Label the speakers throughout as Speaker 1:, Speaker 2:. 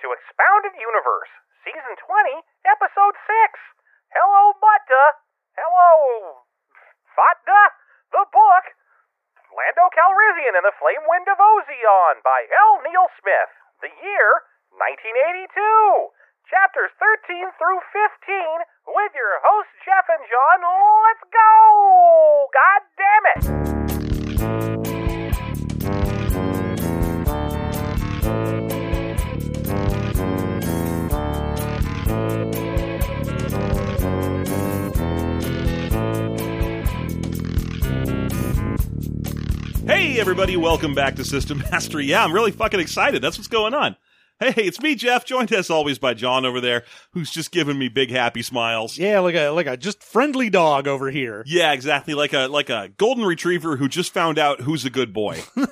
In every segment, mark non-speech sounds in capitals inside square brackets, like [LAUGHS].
Speaker 1: to Expounded Universe, Season 20, Episode 6. Hello, Mutta. Hello, Fatda. The book. Lando Calrissian and the Flame Wind of Oseon by L. Neil Smith. The year, 1982. Chapters 13 through 15 with your hosts, Jeff and John. Let's go! God damn it!
Speaker 2: Hey, everybody, welcome back to System [LAUGHS] Mastery. Yeah, I'm really fucking excited. That's what's going on. Hey, it's me, Jeff, joined as always by John over there, who's just giving me big happy smiles.
Speaker 3: Yeah, like a like a just friendly dog over here.
Speaker 2: Yeah, exactly. Like a like a golden retriever who just found out who's a good boy. [LAUGHS]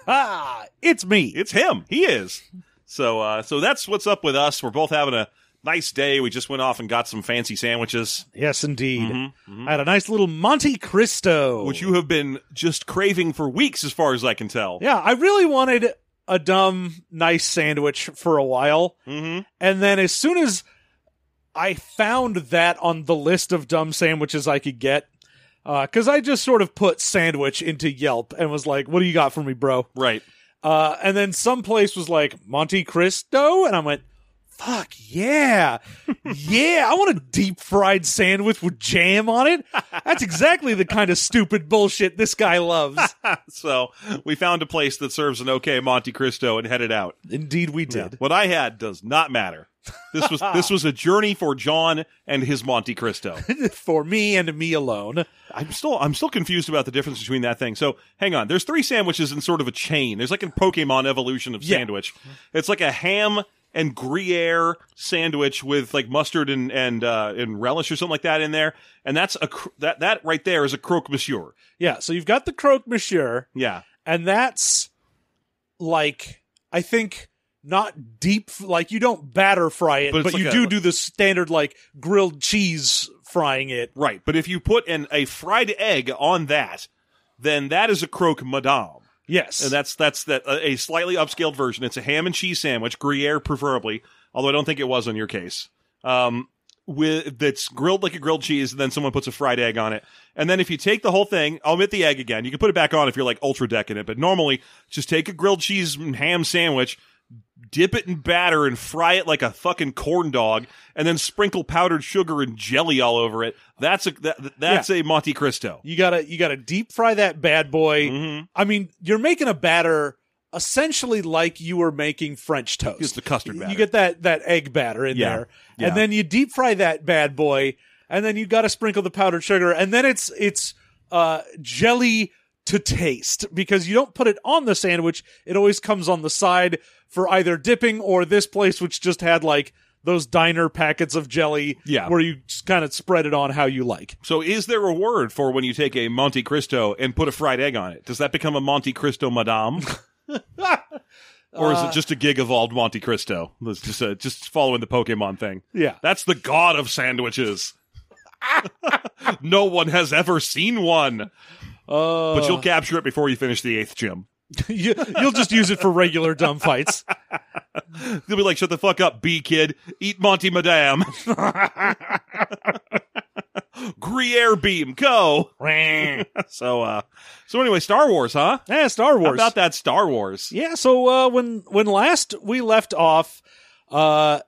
Speaker 3: It's me.
Speaker 2: it's him. He is. So uh so that's what's up with us. We're both having a nice day. We just went off and got some fancy sandwiches,
Speaker 3: yes, indeed.
Speaker 2: Mhm,
Speaker 3: I had a nice little Monte Cristo,
Speaker 2: which you have been just craving for weeks as far as I can tell.
Speaker 3: Yeah, I really wanted a dumb, nice sandwich for a while,
Speaker 2: Mhm.
Speaker 3: and then as soon as I found that on the list of dumb sandwiches I could get. Because I just sort of put sandwich into Yelp and was like, "What do you got for me, bro?"
Speaker 2: Right.
Speaker 3: Uh, and then some place was like Monte Cristo, and I went, "Fuck yeah, yeah! I want a deep fried sandwich with jam on it. That's exactly the kind of stupid bullshit this guy loves." [LAUGHS]
Speaker 2: So we found a place that serves an okay Monte Cristo and headed out.
Speaker 3: Indeed, we did.
Speaker 2: What I had does not matter. This was [LAUGHS] this was a journey for John and his Monte Cristo. [LAUGHS]
Speaker 3: For me and me alone.
Speaker 2: I'm still I'm still confused about the difference between that thing. So hang on, there's three sandwiches in sort of a chain. There's like a Pokemon evolution of
Speaker 3: Yeah.
Speaker 2: sandwich. It's like a ham and Gruyere sandwich with like mustard and and uh, and relish or something like that in there, and that's a cr- that that right there is a croque monsieur.
Speaker 3: Yeah, so you've got the croque monsieur,
Speaker 2: Yeah,
Speaker 3: and that's like I think not deep like you don't batter fry it,
Speaker 2: But
Speaker 3: but,
Speaker 2: it's
Speaker 3: you
Speaker 2: like
Speaker 3: do do the standard like grilled cheese frying it.
Speaker 2: right. But if you put an a fried egg on that, then that is a croque madame.
Speaker 3: Yes.
Speaker 2: And that's that's that a slightly upscaled version. It's a ham and cheese sandwich, Gruyere preferably, although I don't think it was in your case. Um, with that's grilled like a grilled cheese, and then someone puts a fried egg on it. And then if you take the whole thing, I'll omit the egg again. You can put it back on if you're like ultra decadent, but normally just take a grilled cheese and ham sandwich, dip it in batter, and fry it like a fucking corn dog, and then sprinkle powdered sugar and jelly all over it. That's a that, that's a Monte Cristo.
Speaker 3: You gotta you gotta deep fry that bad boy.
Speaker 2: Mhm.
Speaker 3: I mean, you're making a batter essentially like you were making French toast.
Speaker 2: It's the custard batter.
Speaker 3: You get that that egg batter in
Speaker 2: Yeah.
Speaker 3: there,
Speaker 2: Yeah.
Speaker 3: and then you deep fry that bad boy, and then you got to sprinkle the powdered sugar, and then it's it's uh, jelly to taste because you don't put it on the sandwich; it always comes on the side for either dipping or this place, which just had like those diner packets of jelly,
Speaker 2: Yeah.
Speaker 3: where you just kind of spread it on how you like.
Speaker 2: So, is there a word for when you take a Monte Cristo and put a fried egg on it? Does that become a Monte Cristo Madame, [LAUGHS] or is it just a gig evolved Monte Cristo? Let's just uh, just following the Pokemon thing.
Speaker 3: Yeah.
Speaker 2: That's the god of sandwiches. [LAUGHS] no one has ever seen one,
Speaker 3: Uh,
Speaker 2: but you'll capture it before you finish the eighth gym. [LAUGHS]
Speaker 3: you, you'll just use it for regular dumb fights. [LAUGHS]
Speaker 2: You'll be like, "Shut the fuck up, B kid. Eat Monty Madame." [LAUGHS] Gruyere beam, go. so, uh, so anyway, Star Wars, huh?
Speaker 3: yeah, Star
Speaker 2: How
Speaker 3: Wars.
Speaker 2: about that Star Wars?
Speaker 3: Yeah, so uh, when when last we left off, uh,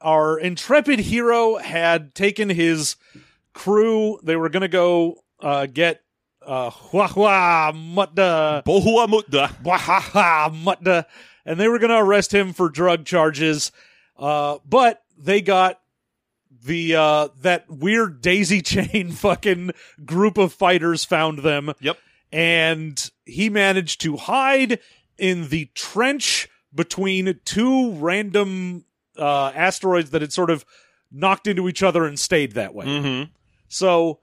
Speaker 3: our intrepid hero had taken his crew. They were gonna go uh, get uh, Hua Hua Mutta
Speaker 2: Bohua Mutta.
Speaker 3: Bwahaha Mutta, and they were gonna arrest him for drug charges. Uh, but they got the uh that weird daisy [LAUGHS] chain fucking group of fighters found them
Speaker 2: Yep.
Speaker 3: and he managed to hide in the trench between two random uh, asteroids that had sort of knocked into each other and stayed that way.
Speaker 2: Mm-hmm.
Speaker 3: So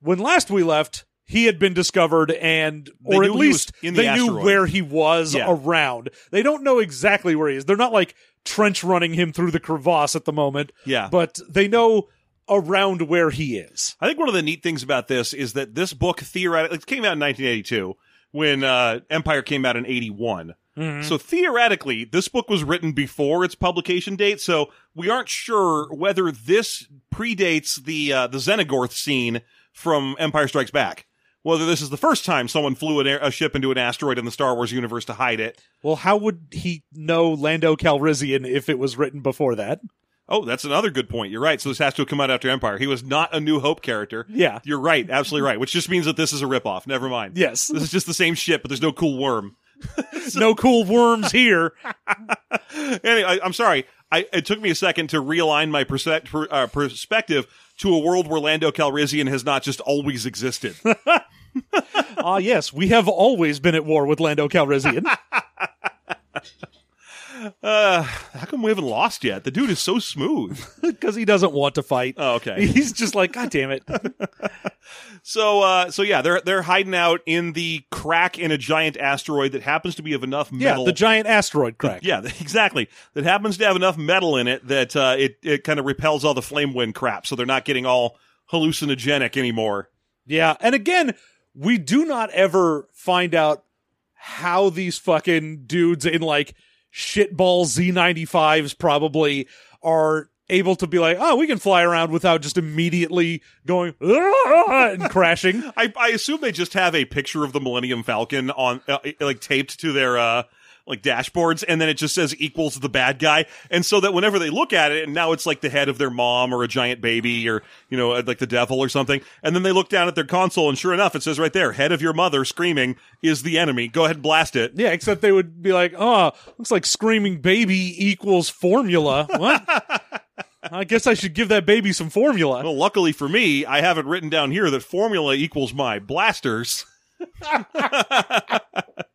Speaker 3: when last we left, he had been discovered, and
Speaker 2: They
Speaker 3: or at least
Speaker 2: was in the
Speaker 3: they knew where he was
Speaker 2: Yeah.
Speaker 3: around. They don't know exactly where he is. They're not like trench running him through the crevasse at the moment,
Speaker 2: Yeah.
Speaker 3: but they know around where he is.
Speaker 2: I think one of the neat things about this is that this book theoretically it came out in 1982 when uh, Empire came out in 81.
Speaker 3: Mhm.
Speaker 2: So theoretically, this book was written before its publication date, so we aren't sure whether this predates the uh, the exogorth scene from Empire Strikes Back. Whether this is the first time someone flew an air, a ship into an asteroid in the Star Wars universe to hide it.
Speaker 3: Well, how would he know Lando Calrissian if it was written before that?
Speaker 2: Oh, that's another good point. You're right. So this has to have come out after Empire. He was not a New Hope character.
Speaker 3: Yeah.
Speaker 2: You're right. Absolutely right. Which just means that this is a ripoff. Never mind.
Speaker 3: Yes.
Speaker 2: This is just the same ship, but there's no cool worm. [LAUGHS]
Speaker 3: no cool worms here. [LAUGHS]
Speaker 2: anyway, I, I'm sorry. I, it took me a second to realign my perse- per, uh, perspective to a world where Lando Calrissian has not just always existed. [LAUGHS]
Speaker 3: Ah, yes, we have always been at war with Lando Calrissian. [LAUGHS]
Speaker 2: uh, how come we haven't lost yet? The dude is so smooth. [LAUGHS]
Speaker 3: Because he doesn't want to fight.
Speaker 2: Oh, okay. [LAUGHS]
Speaker 3: He's just like, God damn it. [LAUGHS]
Speaker 2: So, uh, so yeah, they're they're hiding out in the crack in a giant asteroid that happens to be of enough
Speaker 3: Yeah,
Speaker 2: metal.
Speaker 3: the giant asteroid crack.
Speaker 2: Yeah, exactly. That happens to have enough metal in it that uh, it it kind of repels all the flame wind crap, so they're not getting all hallucinogenic anymore.
Speaker 3: Yeah, and again, we do not ever find out how these fucking dudes in like shitball Z95s probably are able to be like, oh, we can fly around without just immediately going "Ah," and crashing. [LAUGHS]
Speaker 2: I, I assume they just have a picture of the Millennium Falcon on uh, like taped to their uh like dashboards, and then it just says equals the bad guy, and so that whenever they look at it, and now it's like the head of their mom or a giant baby or you know like the devil or something, and then they look down at their console, and sure enough, it says right there, head of your mother screaming is the enemy. Go ahead and blast it.
Speaker 3: Yeah, except they would be like, oh, looks like screaming baby equals formula. What? [LAUGHS] I guess I should give that baby some formula.
Speaker 2: Well, luckily for me, I have it written down here that formula equals my blasters. [LAUGHS]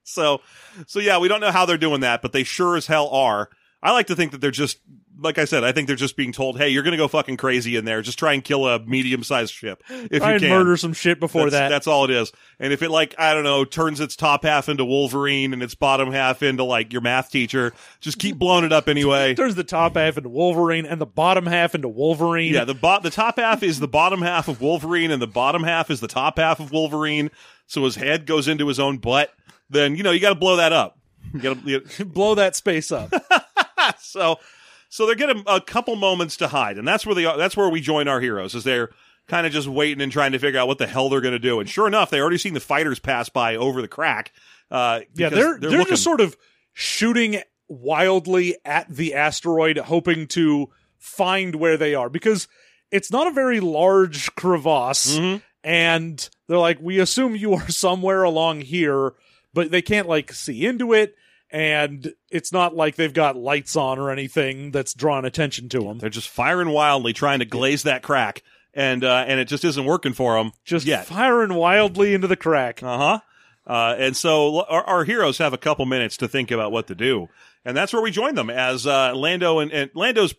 Speaker 2: so, so yeah, we don't know how they're doing that, but they sure as hell are. I like to think that they're just, like I said, I think they're just being told, "Hey, you're going to go fucking crazy in there. Just try and kill a medium-sized ship if
Speaker 3: Try
Speaker 2: you
Speaker 3: and
Speaker 2: can."
Speaker 3: murder some shit before
Speaker 2: that's,
Speaker 3: that.
Speaker 2: That's all it is. And if it like I don't know turns its top half into Wolverine and its bottom half into like your math teacher, just keep blowing it up [LAUGHS] anyway.
Speaker 3: Turns the top half into Wolverine and the bottom half into Wolverine.
Speaker 2: Yeah, the bo- the top half is the bottom half of Wolverine, and the bottom half is the top half of Wolverine. So his head goes into his own butt. Then you know you got to blow that up. You got to [LAUGHS]
Speaker 3: blow that space up. [LAUGHS]
Speaker 2: so so they're getting a couple moments to hide, and that's where they are, that's where we join our heroes. Is they're kind of just waiting and trying to figure out what the hell they're going to do. And sure enough, they already seen the fighters pass by over the crack. Uh,
Speaker 3: yeah,
Speaker 2: because
Speaker 3: they're they're, just sort of shooting wildly at the asteroid, hoping to find where they are because it's not a very large crevasse,
Speaker 2: Mhm.
Speaker 3: and they're like, we assume you are [LAUGHS] somewhere along here, but they can't like see into it. And it's not like they've got lights on or anything that's drawing attention to them.
Speaker 2: They're just firing wildly, trying to glaze that crack, and uh, and it just isn't working for them
Speaker 3: Just
Speaker 2: yet.
Speaker 3: firing wildly into the crack.
Speaker 2: Uh-huh. Uh And so our, our heroes have a couple minutes to think about what to do, and that's where we join them as uh, Lando and, and Lando's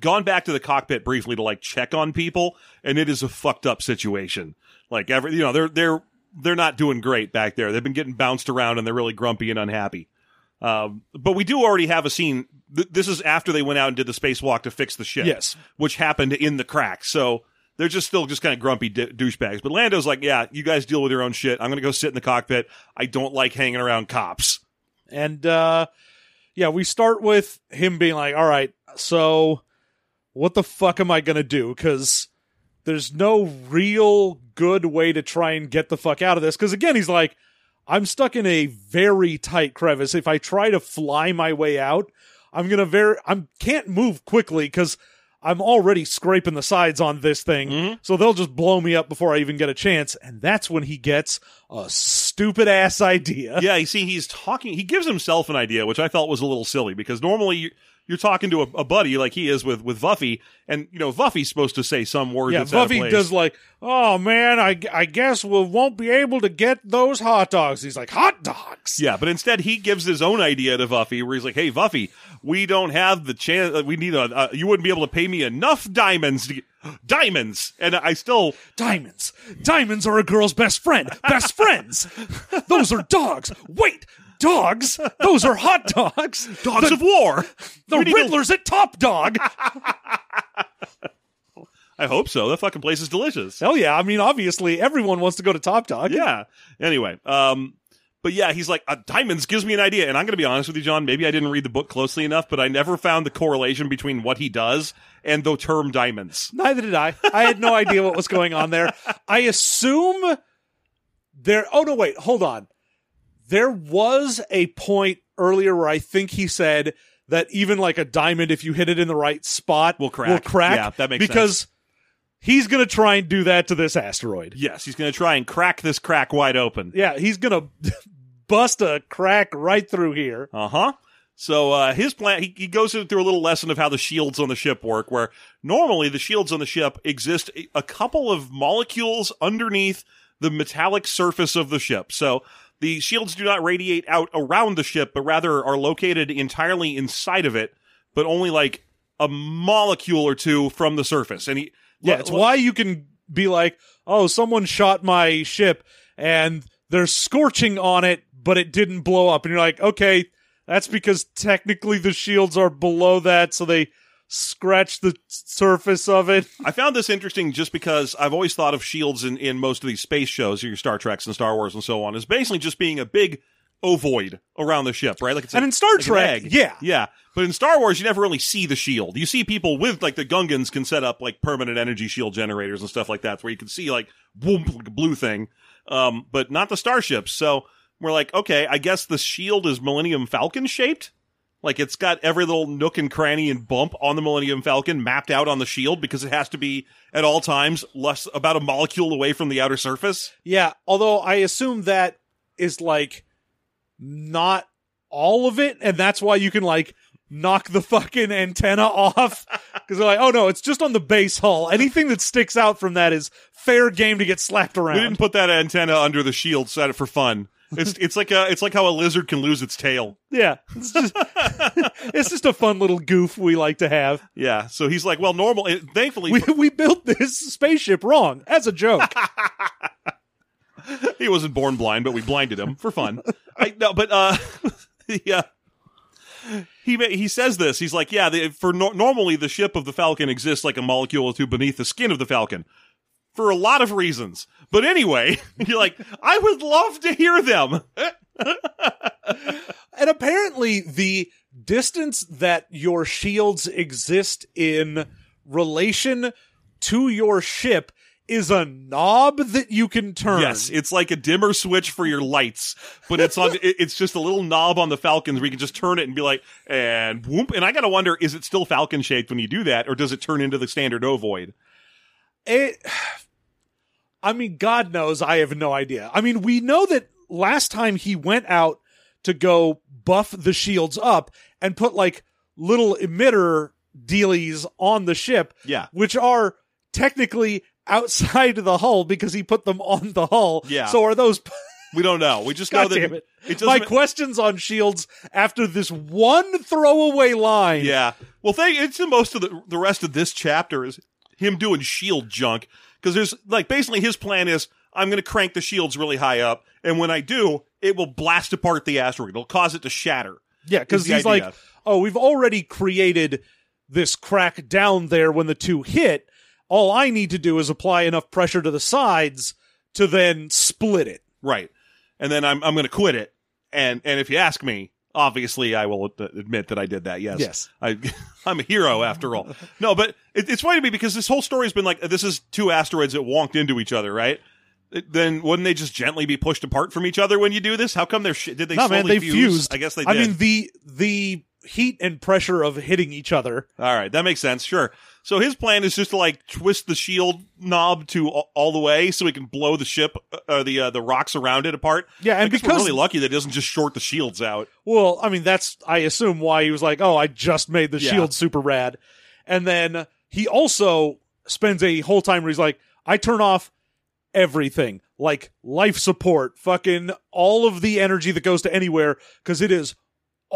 Speaker 2: gone back to the cockpit briefly to like check on people, and it is a fucked up situation. Like every, you know, they're they're they're not doing great back there. They've been getting bounced around, and they're really grumpy and unhappy. Um, but we do already have a scene. Th- this is after they went out and did the spacewalk to fix the ship
Speaker 3: Yes.
Speaker 2: which happened in the crack. So they're just still just kind of grumpy d- douchebags. But Lando's like, yeah, you guys deal with your own shit. I'm going to go sit in the cockpit. I don't like hanging around cops.
Speaker 3: And uh yeah, we start with him being like, "All right, so what the fuck am I going to do cuz there's no real good way to try and get the fuck out of this cuz again, he's like, I'm stuck in a very tight crevice. If I try to fly my way out, I'm to very I'm can't move quickly cuz I'm already scraping the sides on this thing.
Speaker 2: Mhm.
Speaker 3: So they'll just blow me up before I even get a chance. And that's when he gets a stupid ass idea.
Speaker 2: yeah, you see, he's talking. He gives himself an idea, which I felt was a little silly because normally you're talking to a, a buddy like he is with with Vuffi, and you know Vuffi's supposed to say some words.
Speaker 3: Yeah,
Speaker 2: that's out of place.
Speaker 3: does like, oh man, I, I guess we won't be able to get those hot dogs. He's like, hot dogs.
Speaker 2: Yeah, but instead he gives his own idea to Vuffi, where he's like, "Hey, Vuffi, we don't have the chance. We need a. Uh, you wouldn't be able to pay me enough diamonds to get [GASPS] diamonds." And I still,
Speaker 3: Diamonds. Diamonds are a girl's best friend. Best [LAUGHS] friends. Those are dogs. Wait, dogs? Those are hot dogs. [LAUGHS]
Speaker 2: dogs
Speaker 3: the,
Speaker 2: of war. [LAUGHS]
Speaker 3: the
Speaker 2: need to-
Speaker 3: Riddler's at Top Dog. [LAUGHS]
Speaker 2: I hope so. That fucking place is delicious.
Speaker 3: Hell yeah. I mean, obviously, everyone wants to go to Top Dog.
Speaker 2: Yeah. Anyway, um, But yeah, he's like, uh, diamonds gives me an idea. And I'm going to be honest with you, John. Maybe I didn't read the book closely enough, but I never found the correlation between what he does and the term diamonds.
Speaker 3: Neither did I. I had no idea what was going on there. I assume there. Oh no, wait, hold on. There was a point earlier where I think he said that even like a diamond, if you hit it in the right spot,
Speaker 2: Will crack.
Speaker 3: Will crack.
Speaker 2: Yeah, that makes sense.
Speaker 3: because he's gonna try and do that to this asteroid.
Speaker 2: Yes, he's going to try and crack this crack wide open.
Speaker 3: Yeah, he's gonna [LAUGHS] bust a crack right through here.
Speaker 2: Uh huh. So uh, his plan, he, he goes through a little lesson of how the shields on the ship work, where normally the shields on the ship exist a couple of molecules underneath the metallic surface of the ship. So the shields do not radiate out around the ship, but rather are located entirely inside of it, but only like a molecule or two from the surface. And he,
Speaker 3: Yeah, it's why you can be like, oh, someone shot my ship and they're scorching on it, but it didn't blow up. And you're like, okay, that's because technically the shields are below that, so they scratch the surface of it.
Speaker 2: I found this interesting just because I've always thought of shields in, in most of these space shows, your Star Treks and Star Wars and so on, as basically just being a big ovoid around the ship, right? Like it's
Speaker 3: And
Speaker 2: a-
Speaker 3: in Star
Speaker 2: like
Speaker 3: Trek, yeah.
Speaker 2: yeah. But in Star Wars, you never really see the shield. You see people with like the Gungans can set up like permanent energy shield generators and stuff like that, where you can see like boom, like a blue thing, um, but not the starships. So we're like, okay, I guess the shield is Millennium Falcon shaped. Like it's got every little nook and cranny and bump on the Millennium Falcon mapped out on the shield because it has to be at all times less about a molecule away from the outer surface.
Speaker 3: Yeah, although I assume that is like not all of it, and that's why you can like knock the fucking antenna [LAUGHS] off because they're like, oh no, it's just on the base hull. Anything that sticks out from that is fair game to get slapped around.
Speaker 2: We didn't put that antenna under the shield, set it for fun. It's it's like a it's like how a lizard can lose its tail.
Speaker 3: Yeah, it's just, [LAUGHS] it's just a fun little goof we like to have.
Speaker 2: Yeah. So he's like, well, normal. it- Thankfully,
Speaker 3: We we built this spaceship wrong as a joke. [LAUGHS]
Speaker 2: he wasn't born blind, but we blinded him for fun. I no, but uh, [LAUGHS] yeah. He ma- he says this. He's like, yeah. The, for no- normally, the ship of the Falcon exists like a molecule or two beneath the skin of the Falcon, for a lot of reasons. But anyway, [LAUGHS] you're like, I would love to hear them. [LAUGHS]
Speaker 3: and apparently, the distance that your shields exist in relation to your ship is a knob that you can turn.
Speaker 2: Yes, it's like a dimmer switch for your lights, but it's on. it's just a little knob on the Falcons where you can just turn it and be like, and whoop. And I gotta wonder, is it still Falcon shaped when you do that, or does it turn into the standard ovoid?
Speaker 3: It. I mean, God knows, I have no idea. I mean, we know that last time he went out to go buff the shields up and put like little emitter dealies on the ship,
Speaker 2: Yeah.
Speaker 3: which are technically outside the hull because he put them on the hull.
Speaker 2: Yeah.
Speaker 3: So are those?
Speaker 2: We don't know. We just know that
Speaker 3: it!
Speaker 2: it
Speaker 3: My questions on shields after this one throwaway line.
Speaker 2: yeah. Well, thank. It's the most of the the rest of this chapter is him doing shield junk because there's like basically his plan is I'm going to crank the shields really high up, and when I do, it will blast apart the asteroid. It'll cause it to shatter.
Speaker 3: Yeah, because he's
Speaker 2: idea.
Speaker 3: like, oh, we've already created this crack down there when the two hit. All I need to do is apply enough pressure to the sides to then split it.
Speaker 2: Right. And then I'm I'm going to quit it. And and if you ask me, obviously I will admit that I did that. Yes.
Speaker 3: Yes.
Speaker 2: I [LAUGHS] I'm a hero after all. No, but it, it's funny to me because this whole story has been like this is two asteroids that wonked into each other, right? It- Then wouldn't they just gently be pushed apart from each other when you do this? How come they're sh- did they
Speaker 3: no,
Speaker 2: slowly
Speaker 3: man, they
Speaker 2: fuse?
Speaker 3: fused.
Speaker 2: I guess they did.
Speaker 3: I mean, the the heat and pressure of hitting each other.
Speaker 2: All right, that makes sense. Sure. So his plan is just to like twist the shield knob to all, all the way so he can blow the ship, uh, the uh, the rocks around it apart.
Speaker 3: Yeah, and because
Speaker 2: we're really lucky that it doesn't just short the shields out.
Speaker 3: Well, I mean, that's, I assume, why he was like, oh, I just made the
Speaker 2: Yeah.
Speaker 3: shield super rad. And then he also spends a whole time where he's like, I turn off everything, like life support, fucking all of the energy that goes to anywhere, because it is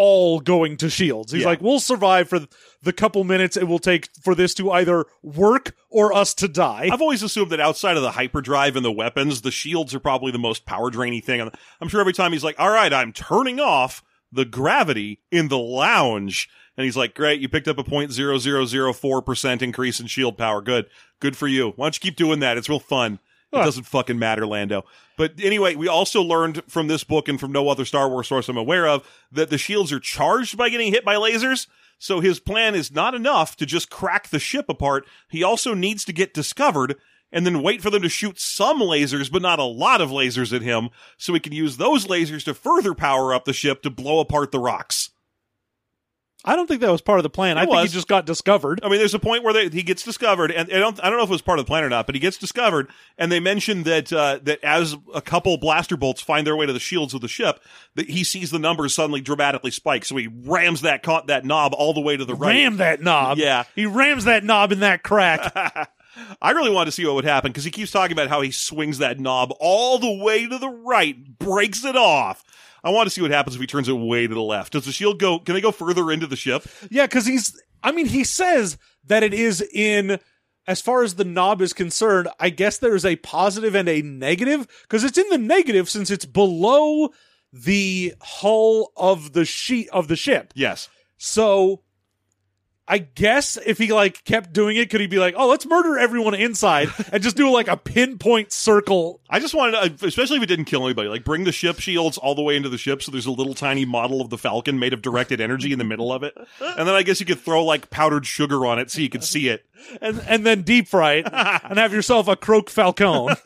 Speaker 3: all going to shields. He's
Speaker 2: Yeah.
Speaker 3: like, we'll survive for the couple minutes it will take for this to either work or us to die.
Speaker 2: I've always assumed that outside of the hyperdrive and the weapons, the shields are probably the most power drainy thing. I'm sure every time he's like, "All right, I'm turning off the gravity in the lounge," and he's like, "Great, you picked up a point zero zero zero four percent increase in shield power. Good, good for you. Why don't you keep doing that? It's real fun." It doesn't fucking matter, Lando. But anyway, we also learned from this book and from no other Star Wars source I'm aware of that the shields are charged by getting hit by lasers. So his plan is not enough to just crack the ship apart. He also needs to get discovered and then wait for them to shoot some lasers, but not a lot of lasers at him, so he can use those lasers to further power up the ship to blow apart the rocks.
Speaker 3: I don't think that was part of the plan. I
Speaker 2: It
Speaker 3: think
Speaker 2: was.
Speaker 3: he just got discovered.
Speaker 2: I mean, there's a point where they, he gets discovered, and I don't, I don't know if it was part of the plan or not, but he gets discovered, and they mentioned that uh, that as a couple blaster bolts find their way to the shields of the ship, that he sees the numbers suddenly dramatically spike, so he rams that co- that knob all the way to the right.
Speaker 3: Ram that knob.
Speaker 2: Yeah.
Speaker 3: He rams that knob in that crack. [LAUGHS]
Speaker 2: I really wanted to see what would happen because he keeps talking about how he swings that knob all the way to the right, breaks it off. I want to see what happens if he turns it way to the left. Does the shield go? Can they go further into the ship?
Speaker 3: yeah, because he's, I mean, he says that it is in, as far as the knob is concerned, I guess there's a positive and a negative, because it's in the negative since it's below the hull of the sheet of the ship.
Speaker 2: Yes.
Speaker 3: So I guess if he like kept doing it, could he be like, "Oh, let's murder everyone inside and just do like a pinpoint circle?"
Speaker 2: I just wanted, to, especially if it didn't kill anybody, like bring the ship shields all the way into the ship, so there's a little tiny model of the Falcon made of directed energy in the middle of it, and then I guess you could throw like powdered sugar on it so you could see it.
Speaker 3: and and then deep fry it and have yourself a croque falcon. [LAUGHS]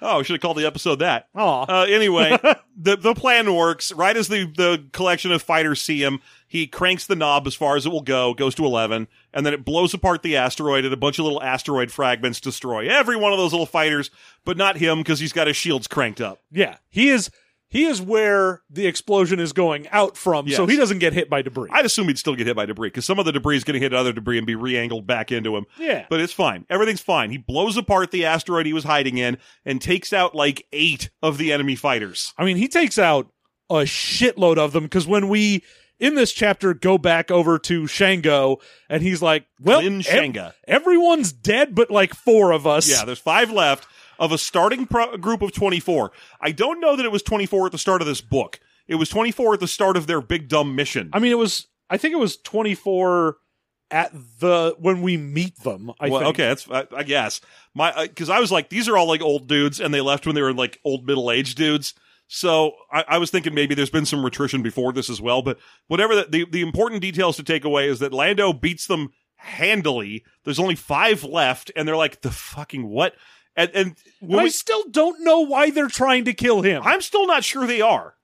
Speaker 2: Oh, we should have called the episode that.
Speaker 3: Aw.
Speaker 2: Uh, anyway, the the plan works. Right as the the collection of fighters see him, he cranks the knob as far as it will go, goes to eleven, and then it blows apart the asteroid, and a bunch of little asteroid fragments destroy every one of those little fighters, but not him because he's got his shields cranked up.
Speaker 3: yeah, he is he is where the explosion is going out from, so he doesn't get hit by debris.
Speaker 2: I'd assume he'd still get hit by debris because some of the debris is going to hit other debris and be re-angled back into him.
Speaker 3: Yeah.
Speaker 2: But it's fine. Everything's fine. He blows apart the asteroid he was hiding in and takes out like eight of the enemy fighters.
Speaker 3: I mean, he takes out a shitload of them because when we in this chapter go back over to Shango and he's like, "Well,
Speaker 2: Lin
Speaker 3: ev-
Speaker 2: Shanga.
Speaker 3: everyone's dead, but like four of us."
Speaker 2: Yeah, there's five left of a starting pro- group of 24. I don't know that it was 24 at the start of this book. It was 24 at the start of their big dumb mission.
Speaker 3: I mean, it was. I think it was twenty four at the when we meet them. I
Speaker 2: well,
Speaker 3: think.
Speaker 2: okay, that's I, I guess my because I was like these are all like old dudes and they left when they were like old middle aged dudes. So I, I was thinking maybe there's been some attrition before this as well. But whatever the, the the important details to take away is that Lando beats them handily. There's only five left, and they're like the fucking what? And and
Speaker 3: And I
Speaker 2: we,
Speaker 3: still don't know why they're trying to kill him.
Speaker 2: I'm still not sure they are.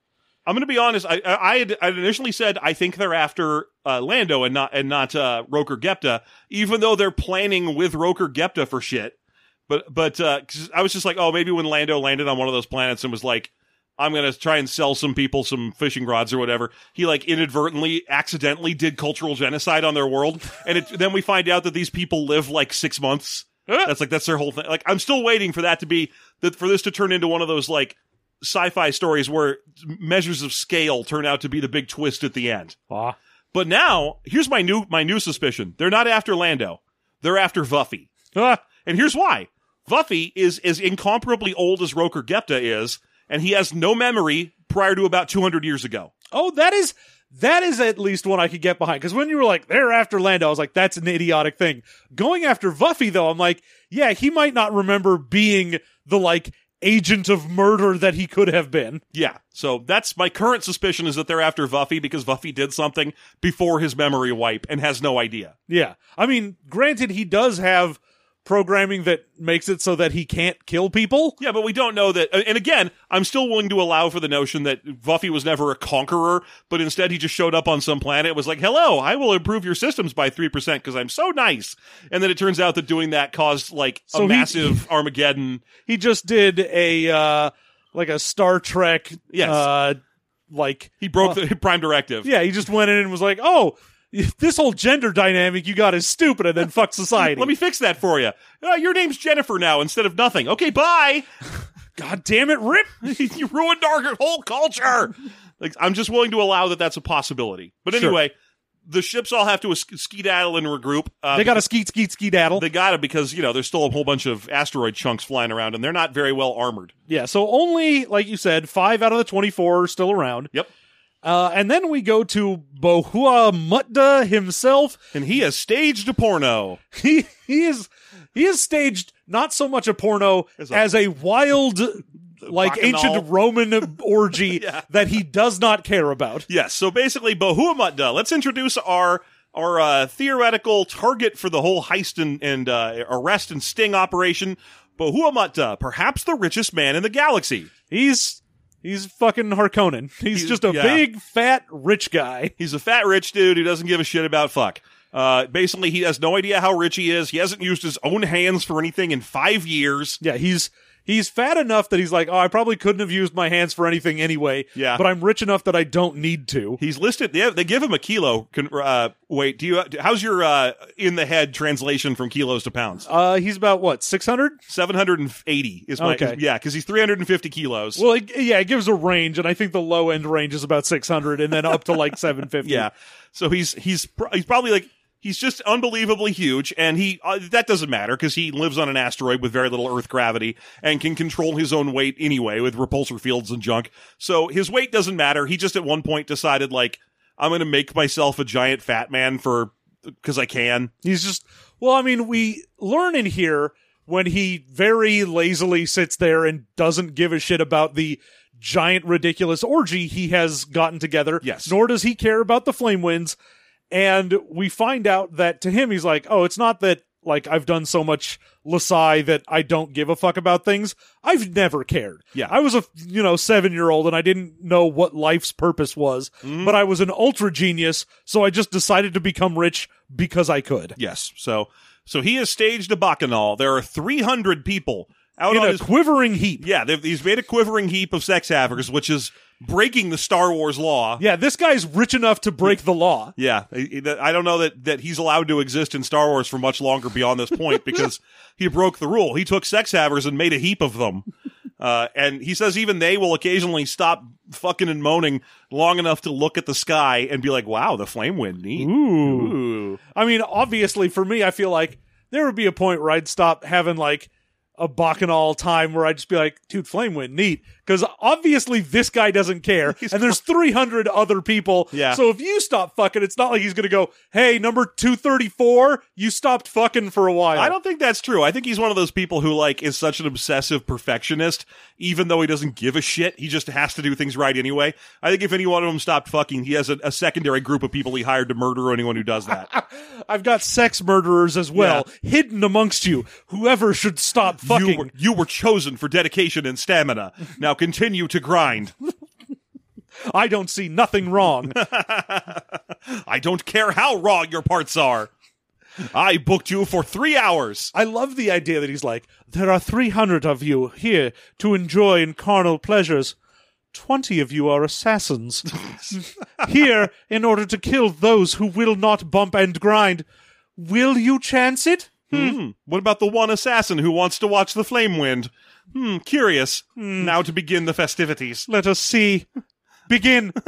Speaker 2: I'm going to be honest. I, I I had, I initially said I think they're after uh, Lando and not and not uh, Rokur Gepta, even though they're planning with Rokur Gepta for shit. But but uh 'cause I was just like, oh, maybe when Lando landed on one of those planets and was like, I'm going to try and sell some people some fishing rods or whatever. He like inadvertently, accidentally did cultural genocide on their world, and it, then we find out that these people live like six months. That's like that's their whole thing. Like I'm still waiting for that to be that for this to turn into one of those like sci-fi stories where measures of scale turn out to be the big twist at the end.
Speaker 3: Ah.
Speaker 2: But now, here's my new my new suspicion. They're not after Lando. They're after
Speaker 3: Vuffi.
Speaker 2: And here's why. Vuffi is as incomparably old as Rokur Gepta is, and he has no memory prior to about 200 years ago.
Speaker 3: Oh, that is that is at least one I could get behind. Because when you were like, they're after Lando, I was like, that's an idiotic thing. Going after Vuffi, though, I'm like, yeah, he might not remember being the like agent of murder that he could have been.
Speaker 2: Yeah. So that's my current suspicion is that they're after Vuffi because Vuffi did something before his memory wipe and has no idea.
Speaker 3: Yeah. I mean, granted, he does have programming that makes it so that he can't kill people.
Speaker 2: Yeah, but we don't know that. And again, I'm still willing to allow for the notion that Buffy was never a conqueror, but instead he just showed up on some planet. and was like, "Hello, I will improve your systems by three percent because I'm so nice." And then it turns out that doing that caused like a
Speaker 3: So he-
Speaker 2: massive [LAUGHS] Armageddon.
Speaker 3: He just did a uh like a Star Trek
Speaker 2: Yes.
Speaker 3: uh like
Speaker 2: He broke the [LAUGHS] Prime Directive.
Speaker 3: yeah, he just went in and was like, "Oh, [LAUGHS] this whole gender dynamic you got is stupid," and then fuck [LAUGHS] society.
Speaker 2: Let me fix that for you. Uh, your name's Jennifer now instead of nothing. Okay, bye. [LAUGHS]
Speaker 3: God damn it, Rip!
Speaker 2: you ruined our whole culture. Like, I'm just willing to allow that that's a possibility. But
Speaker 3: Sure.
Speaker 2: anyway, the ships all have to sk- skedaddle and regroup. Uh,
Speaker 3: They got to skeet skeet skedaddle.
Speaker 2: They got it because you know there's still a whole bunch of asteroid chunks flying around, and they're not very well armored.
Speaker 3: yeah, so only like you said, five out of the twenty-four are still around.
Speaker 2: Yep.
Speaker 3: Uh, and then we go to Bohua Mutta himself.
Speaker 2: And he has staged a porno. [LAUGHS]
Speaker 3: He he is he has staged not so much a porno
Speaker 2: As a-
Speaker 3: as a wild, like ancient Roman [LAUGHS] orgy
Speaker 2: Yeah.
Speaker 3: that he does not care about.
Speaker 2: Yes. So basically, Bahuamutda. Let's introduce our our uh, theoretical target for the whole heist and, and uh, arrest and sting operation. Bahuamutda, perhaps the richest man in the galaxy.
Speaker 3: He's he's fucking Harkonnen. He's,
Speaker 2: He's-
Speaker 3: just a
Speaker 2: yeah.
Speaker 3: big fat rich guy.
Speaker 2: He's a fat rich dude who doesn't give a shit about fuck. Uh, basically, he has no idea how rich he is. He hasn't used his own hands for anything in five years.
Speaker 3: Yeah, he's he's fat enough that he's like, oh, I probably couldn't have used my hands for anything anyway.
Speaker 2: Yeah.
Speaker 3: but I'm rich enough that I don't need to.
Speaker 2: He's listed. They, have, they give him a kilo. Con, uh, wait, do you? How's your uh, in the head translation from kilos to pounds?
Speaker 3: Uh, he's about what six hundred?
Speaker 2: Seven hundred and eighty is my
Speaker 3: Okay.
Speaker 2: yeah, because he's three hundred and fifty kilos.
Speaker 3: Well, it, yeah, it gives a range, and I think the low end range is about six hundred, and then up to like [LAUGHS] seven fifty.
Speaker 2: Yeah. So he's he's he's probably like he's just unbelievably huge, and he uh, that doesn't matter because he lives on an asteroid with very little Earth gravity and can control his own weight anyway with repulsor fields and junk. So his weight doesn't matter. He just at one point decided like I'm going to make myself a giant fat man for because I can.
Speaker 3: He's just well, I mean, we learn in here when he very lazily sits there and doesn't give a shit about the giant ridiculous orgy he has gotten together.
Speaker 2: Yes.
Speaker 3: Nor does he care about the flame winds. And we find out that to him he's like, "Oh, it's not that like I've done so much Lasai that I don't give a fuck about things. I've never cared.
Speaker 2: Yeah.
Speaker 3: I was a you know seven year old and I didn't know what life's purpose was,
Speaker 2: Mm-hmm.
Speaker 3: but I was an ultra genius, so I just decided to become rich because I could.
Speaker 2: Yes. So so he has staged a bacchanal. There are 300 people out
Speaker 3: in
Speaker 2: on
Speaker 3: a
Speaker 2: his
Speaker 3: quivering heap.
Speaker 2: yeah. He's made a quivering heap of sex havers, which is breaking the Star Wars law.
Speaker 3: Yeah, this guy's rich enough to break the law.
Speaker 2: Yeah, I don't know that, that he's allowed to exist in Star Wars for much longer beyond this point [LAUGHS] because he broke the rule. He took sex havers and made a heap of them. Uh, and he says even they will occasionally stop fucking and moaning long enough to look at the sky and be like, wow, the flame wind, neat.
Speaker 3: Ooh.
Speaker 2: Ooh.
Speaker 3: I mean, obviously, for me, I feel like there would be a point where I'd stop having like a bacchanal time where I'd just be like, dude, flame went neat. Because obviously this guy doesn't care. and there's 300 other people.
Speaker 2: Yeah.
Speaker 3: So if you stop fucking, it's not like he's going to go, hey, number 234, you stopped fucking for a while.
Speaker 2: I don't think that's true. I think he's one of those people who like is such an obsessive perfectionist, even though he doesn't give a shit. He just has to do things right anyway. I think if any one of them stopped fucking, he has a, a secondary group of people he hired to murder anyone who does that. [LAUGHS]
Speaker 3: I've got sex murderers as well, hidden amongst you. Whoever should stop fucking.
Speaker 2: You were, you were chosen for dedication and stamina. [LAUGHS] Now continue to grind. [LAUGHS]
Speaker 3: I don't see nothing wrong. [LAUGHS]
Speaker 2: I don't care how raw your parts are. I booked you for three hours.
Speaker 3: I love the idea that he's like, there are 300 of you here to enjoy in carnal pleasures. 20 of you are assassins. [LAUGHS] here in order to kill those who will not bump and grind. Will you chance it?
Speaker 2: Hmm. What about the one assassin who wants to watch the flame wind? Hmm, curious. Now to begin the festivities.
Speaker 3: Let us see. Begin. [LAUGHS]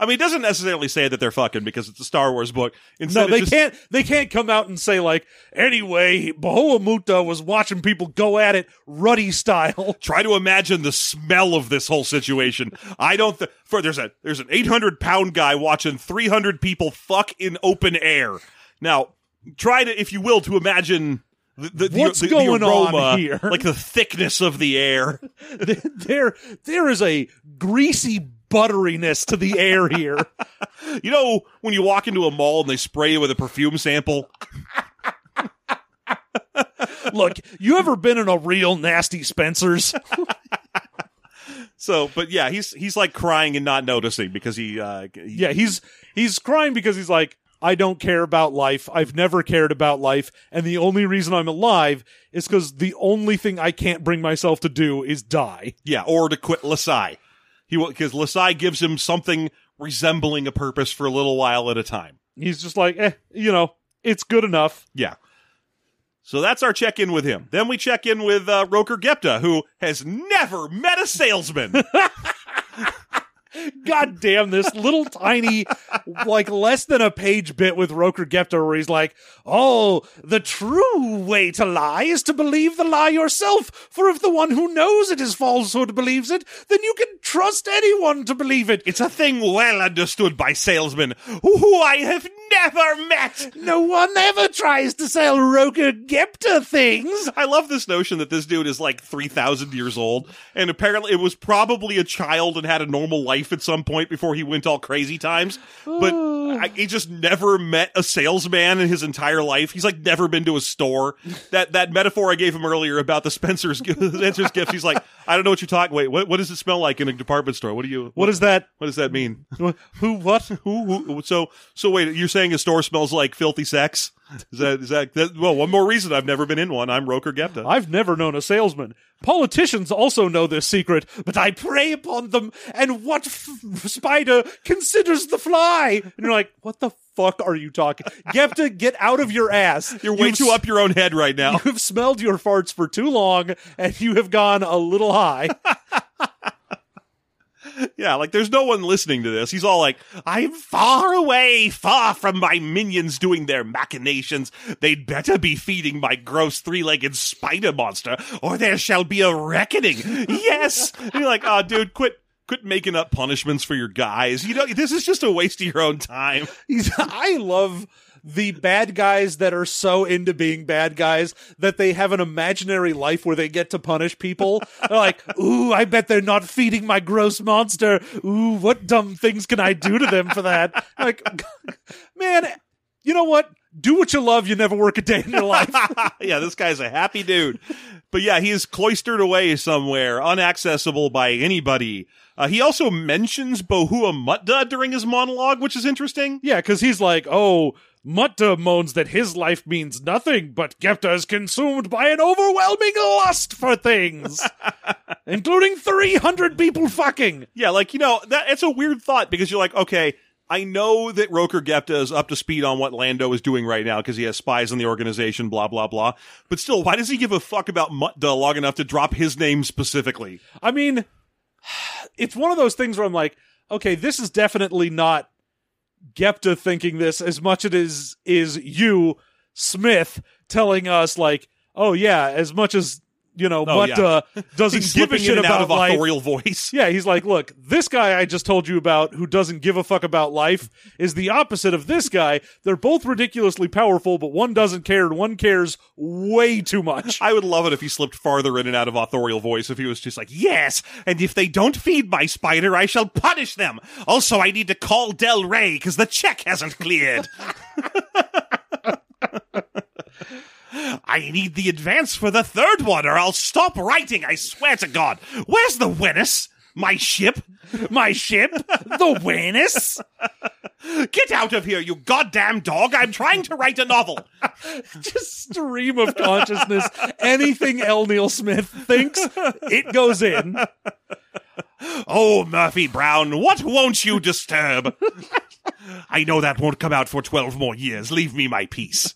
Speaker 2: I mean, it doesn't necessarily say that they're fucking because it's a Star Wars book.
Speaker 3: No,
Speaker 2: Instead, it
Speaker 3: they
Speaker 2: just-
Speaker 3: can't. They can't come out and say like, anyway, Bahoamuta was watching people go at it ruddy style. [LAUGHS]
Speaker 2: Try to imagine the smell of this whole situation. I don't. Th- for there's a there's an 800 pound guy watching 300 people fuck in open air. Now, try to, if you will, to imagine. The, the,
Speaker 3: What's
Speaker 2: the,
Speaker 3: going on
Speaker 2: aroma,
Speaker 3: here? [LAUGHS]
Speaker 2: Like the thickness of the air. [LAUGHS]
Speaker 3: there, there is a greasy butteriness to the air here. [LAUGHS]
Speaker 2: You know, when you walk into a mall and they spray you with a perfume sample?
Speaker 3: Look, you ever been in a real nasty Spencer's?
Speaker 2: So, but yeah, he's he's like crying and not noticing because he, uh, he
Speaker 3: Yeah, he's he's crying because he's like, I don't care about life. I've never cared about life, and the only reason I'm alive is because the only thing I can't bring myself to do is die.
Speaker 2: Yeah, or to quit Lasai. He because Lasai gives him something resembling a purpose for a little while at a time.
Speaker 3: He's just like, eh, you know, it's good enough.
Speaker 2: Yeah. So that's our check in with him. Then we check in with uh, Rokur Gepta, who has never met a salesman. [LAUGHS]
Speaker 3: God damn this little tiny, like less than a page bit with Rokur Gepta where he's like, Oh, the true way to lie is to believe the lie yourself. For if the one who knows it is falsehood believes it, then you can trust anyone to believe it.
Speaker 2: it's a thing well understood by salesmen who I have never met.
Speaker 3: No one ever tries to sell Rokur Gepta things.
Speaker 2: I love this notion that this dude is like 3,000 years old, and apparently it was probably a child and had a normal life at some point before he went all crazy times. But I, he just never met a salesman in his entire life. He's like never been to a store. That that metaphor I gave him earlier about the Spencer's [LAUGHS] Spencer's gifts. He's like, I don't know what you're talking. Wait, what what does it smell like in a department store? What do you?
Speaker 3: What, What is that?
Speaker 2: What does that mean? [LAUGHS]
Speaker 3: Who? What? [LAUGHS]
Speaker 2: Who, who, so so wait, you're saying a store smells like filthy sex? Is that is that, that well? One more reason I've never been in one. I'm Rokur Gepta.
Speaker 3: I've never known a salesman. Politicians also know this secret, but I prey upon them. And what f- spider considers the fly? And you're like, what the fuck are you talking? Gepta, get out of your ass. [LAUGHS]
Speaker 2: You're way
Speaker 3: You've
Speaker 2: too up your own head right now.
Speaker 3: You've smelled your farts for too long, and you have gone a little high. [LAUGHS]
Speaker 2: Yeah, like there's no one listening to this. He's all like, I'm far away, far from my minions doing their machinations. They'd better be feeding my gross three legged spider monster, or there shall be a reckoning. [LAUGHS] yes. And you're like, oh, dude, quit. Quit making up punishments for your guys. You know, this is just a waste of your own time. [LAUGHS]
Speaker 3: He's, I love the bad guys that are so into being bad guys that they have an imaginary life where they get to punish people. They're like, ooh, I bet they're not feeding my gross monster. Ooh, what dumb things can I do to them for that? Like, [LAUGHS] man, you know what? Do what you love. You never work a day in your life. [LAUGHS]
Speaker 2: yeah, this guy's a happy dude. But yeah, he is cloistered away somewhere, unaccessible by anybody. Uh, he also mentions Bohua Mutta during his monologue, which is interesting.
Speaker 3: Yeah, because he's like, oh, Mutta moans that his life means nothing, but Gepta is consumed by an overwhelming lust for things, [LAUGHS] including 300 people fucking.
Speaker 2: Yeah, like, you know, that it's a weird thought because you're like, okay, I know that Rokur Gepta is up to speed on what Lando is doing right now because he has spies in the organization, blah, blah, blah. But still, why does he give a fuck about Mutta long enough to drop his name specifically?
Speaker 3: I mean, it's one of those things where I'm like, okay, this is definitely not Gepta thinking this as much as it is is you, Smith, telling us like, oh yeah, as much as you know,
Speaker 2: Oh,
Speaker 3: Mutta uh, [LAUGHS] doesn't
Speaker 2: He's
Speaker 3: give a shit
Speaker 2: in and out
Speaker 3: about
Speaker 2: of
Speaker 3: life.
Speaker 2: authorial voice.
Speaker 3: Yeah, he's like, look, this guy I just told you about who doesn't give a fuck about life is the opposite of this guy. They're both ridiculously powerful, but one doesn't care and one cares way too much. [LAUGHS]
Speaker 2: I would love it if he slipped farther in and out of authorial voice if he was just like, yes, and if they don't feed my spider, I shall punish them. Also, I need to call Del Rey because the check hasn't cleared. [LAUGHS] I need the advance for the third one or I'll stop writing, I swear to God. Where's the Wenus? My ship?
Speaker 3: My ship, the Wanus,
Speaker 2: Get out of here, you goddamn dog. I'm trying to write a novel. [LAUGHS]
Speaker 3: just stream of consciousness. Anything L. Neil Smith thinks, it goes in.
Speaker 2: Oh, Murphy Brown, what won't you disturb? I know that won't come out for 12 more years. Leave me my peace.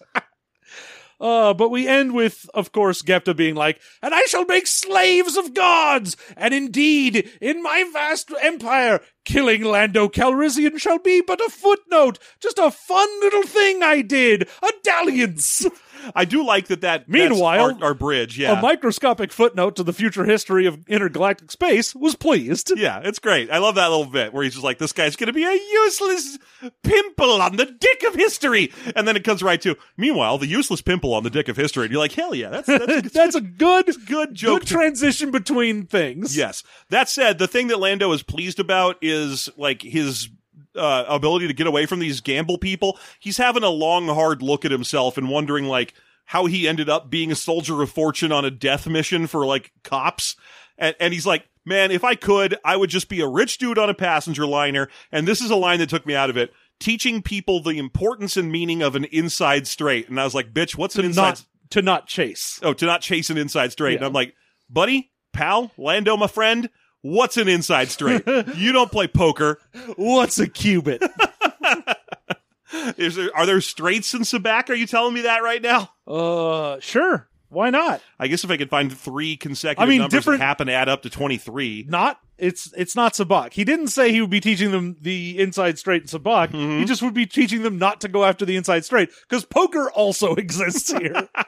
Speaker 3: Uh, but we end with, of course, Gepta being like, and I shall make slaves of gods, and indeed, in my vast empire, killing Lando Calrissian shall be but a footnote, just a fun little thing I did, a dalliance.
Speaker 2: I do like that that
Speaker 3: Meanwhile,
Speaker 2: that's our, our bridge, yeah.
Speaker 3: A microscopic footnote to the future history of intergalactic space was pleased. [LAUGHS]
Speaker 2: yeah, it's great. I love that little bit where he's just like, this guy's going to be a useless pimple on the dick of history. And then it comes right to, meanwhile, the useless pimple on the dick of history. And you're like, hell yeah, that's, that's, [LAUGHS]
Speaker 3: That's a good, [LAUGHS]
Speaker 2: good joke.
Speaker 3: good transition between things.
Speaker 2: Yes. That said, the thing that Lando is pleased about is like his uh, ability to get away from these gamble people. He's having a long, hard look at himself and wondering like how he ended up being a soldier of fortune on a death mission for like cops. And, and he's like, man, if I could, I would just be a rich dude on a passenger liner. And this is a line that took me out of it. Teaching people the importance and meaning of an inside straight. And I was like, bitch, what's an inside?
Speaker 3: Not, to not chase.
Speaker 2: oh, to not chase an inside straight. And I'm like, buddy, pal, Lando, my friend, what's an inside straight? you don't play poker.
Speaker 3: What's a cubit?
Speaker 2: Is there, are there straights in Sabacc? Are you telling me that right now?
Speaker 3: uh, sure. Why not?
Speaker 2: I guess if I could find three consecutive
Speaker 3: I mean,
Speaker 2: numbers
Speaker 3: different-
Speaker 2: that happen to add up to 23.
Speaker 3: Not. It's it's not Sabacc. He didn't say he would be teaching them the inside straight in Sabacc.
Speaker 2: Mm-hmm.
Speaker 3: He just would be teaching them not to go after the inside straight because poker also [LAUGHS] exists here. [LAUGHS]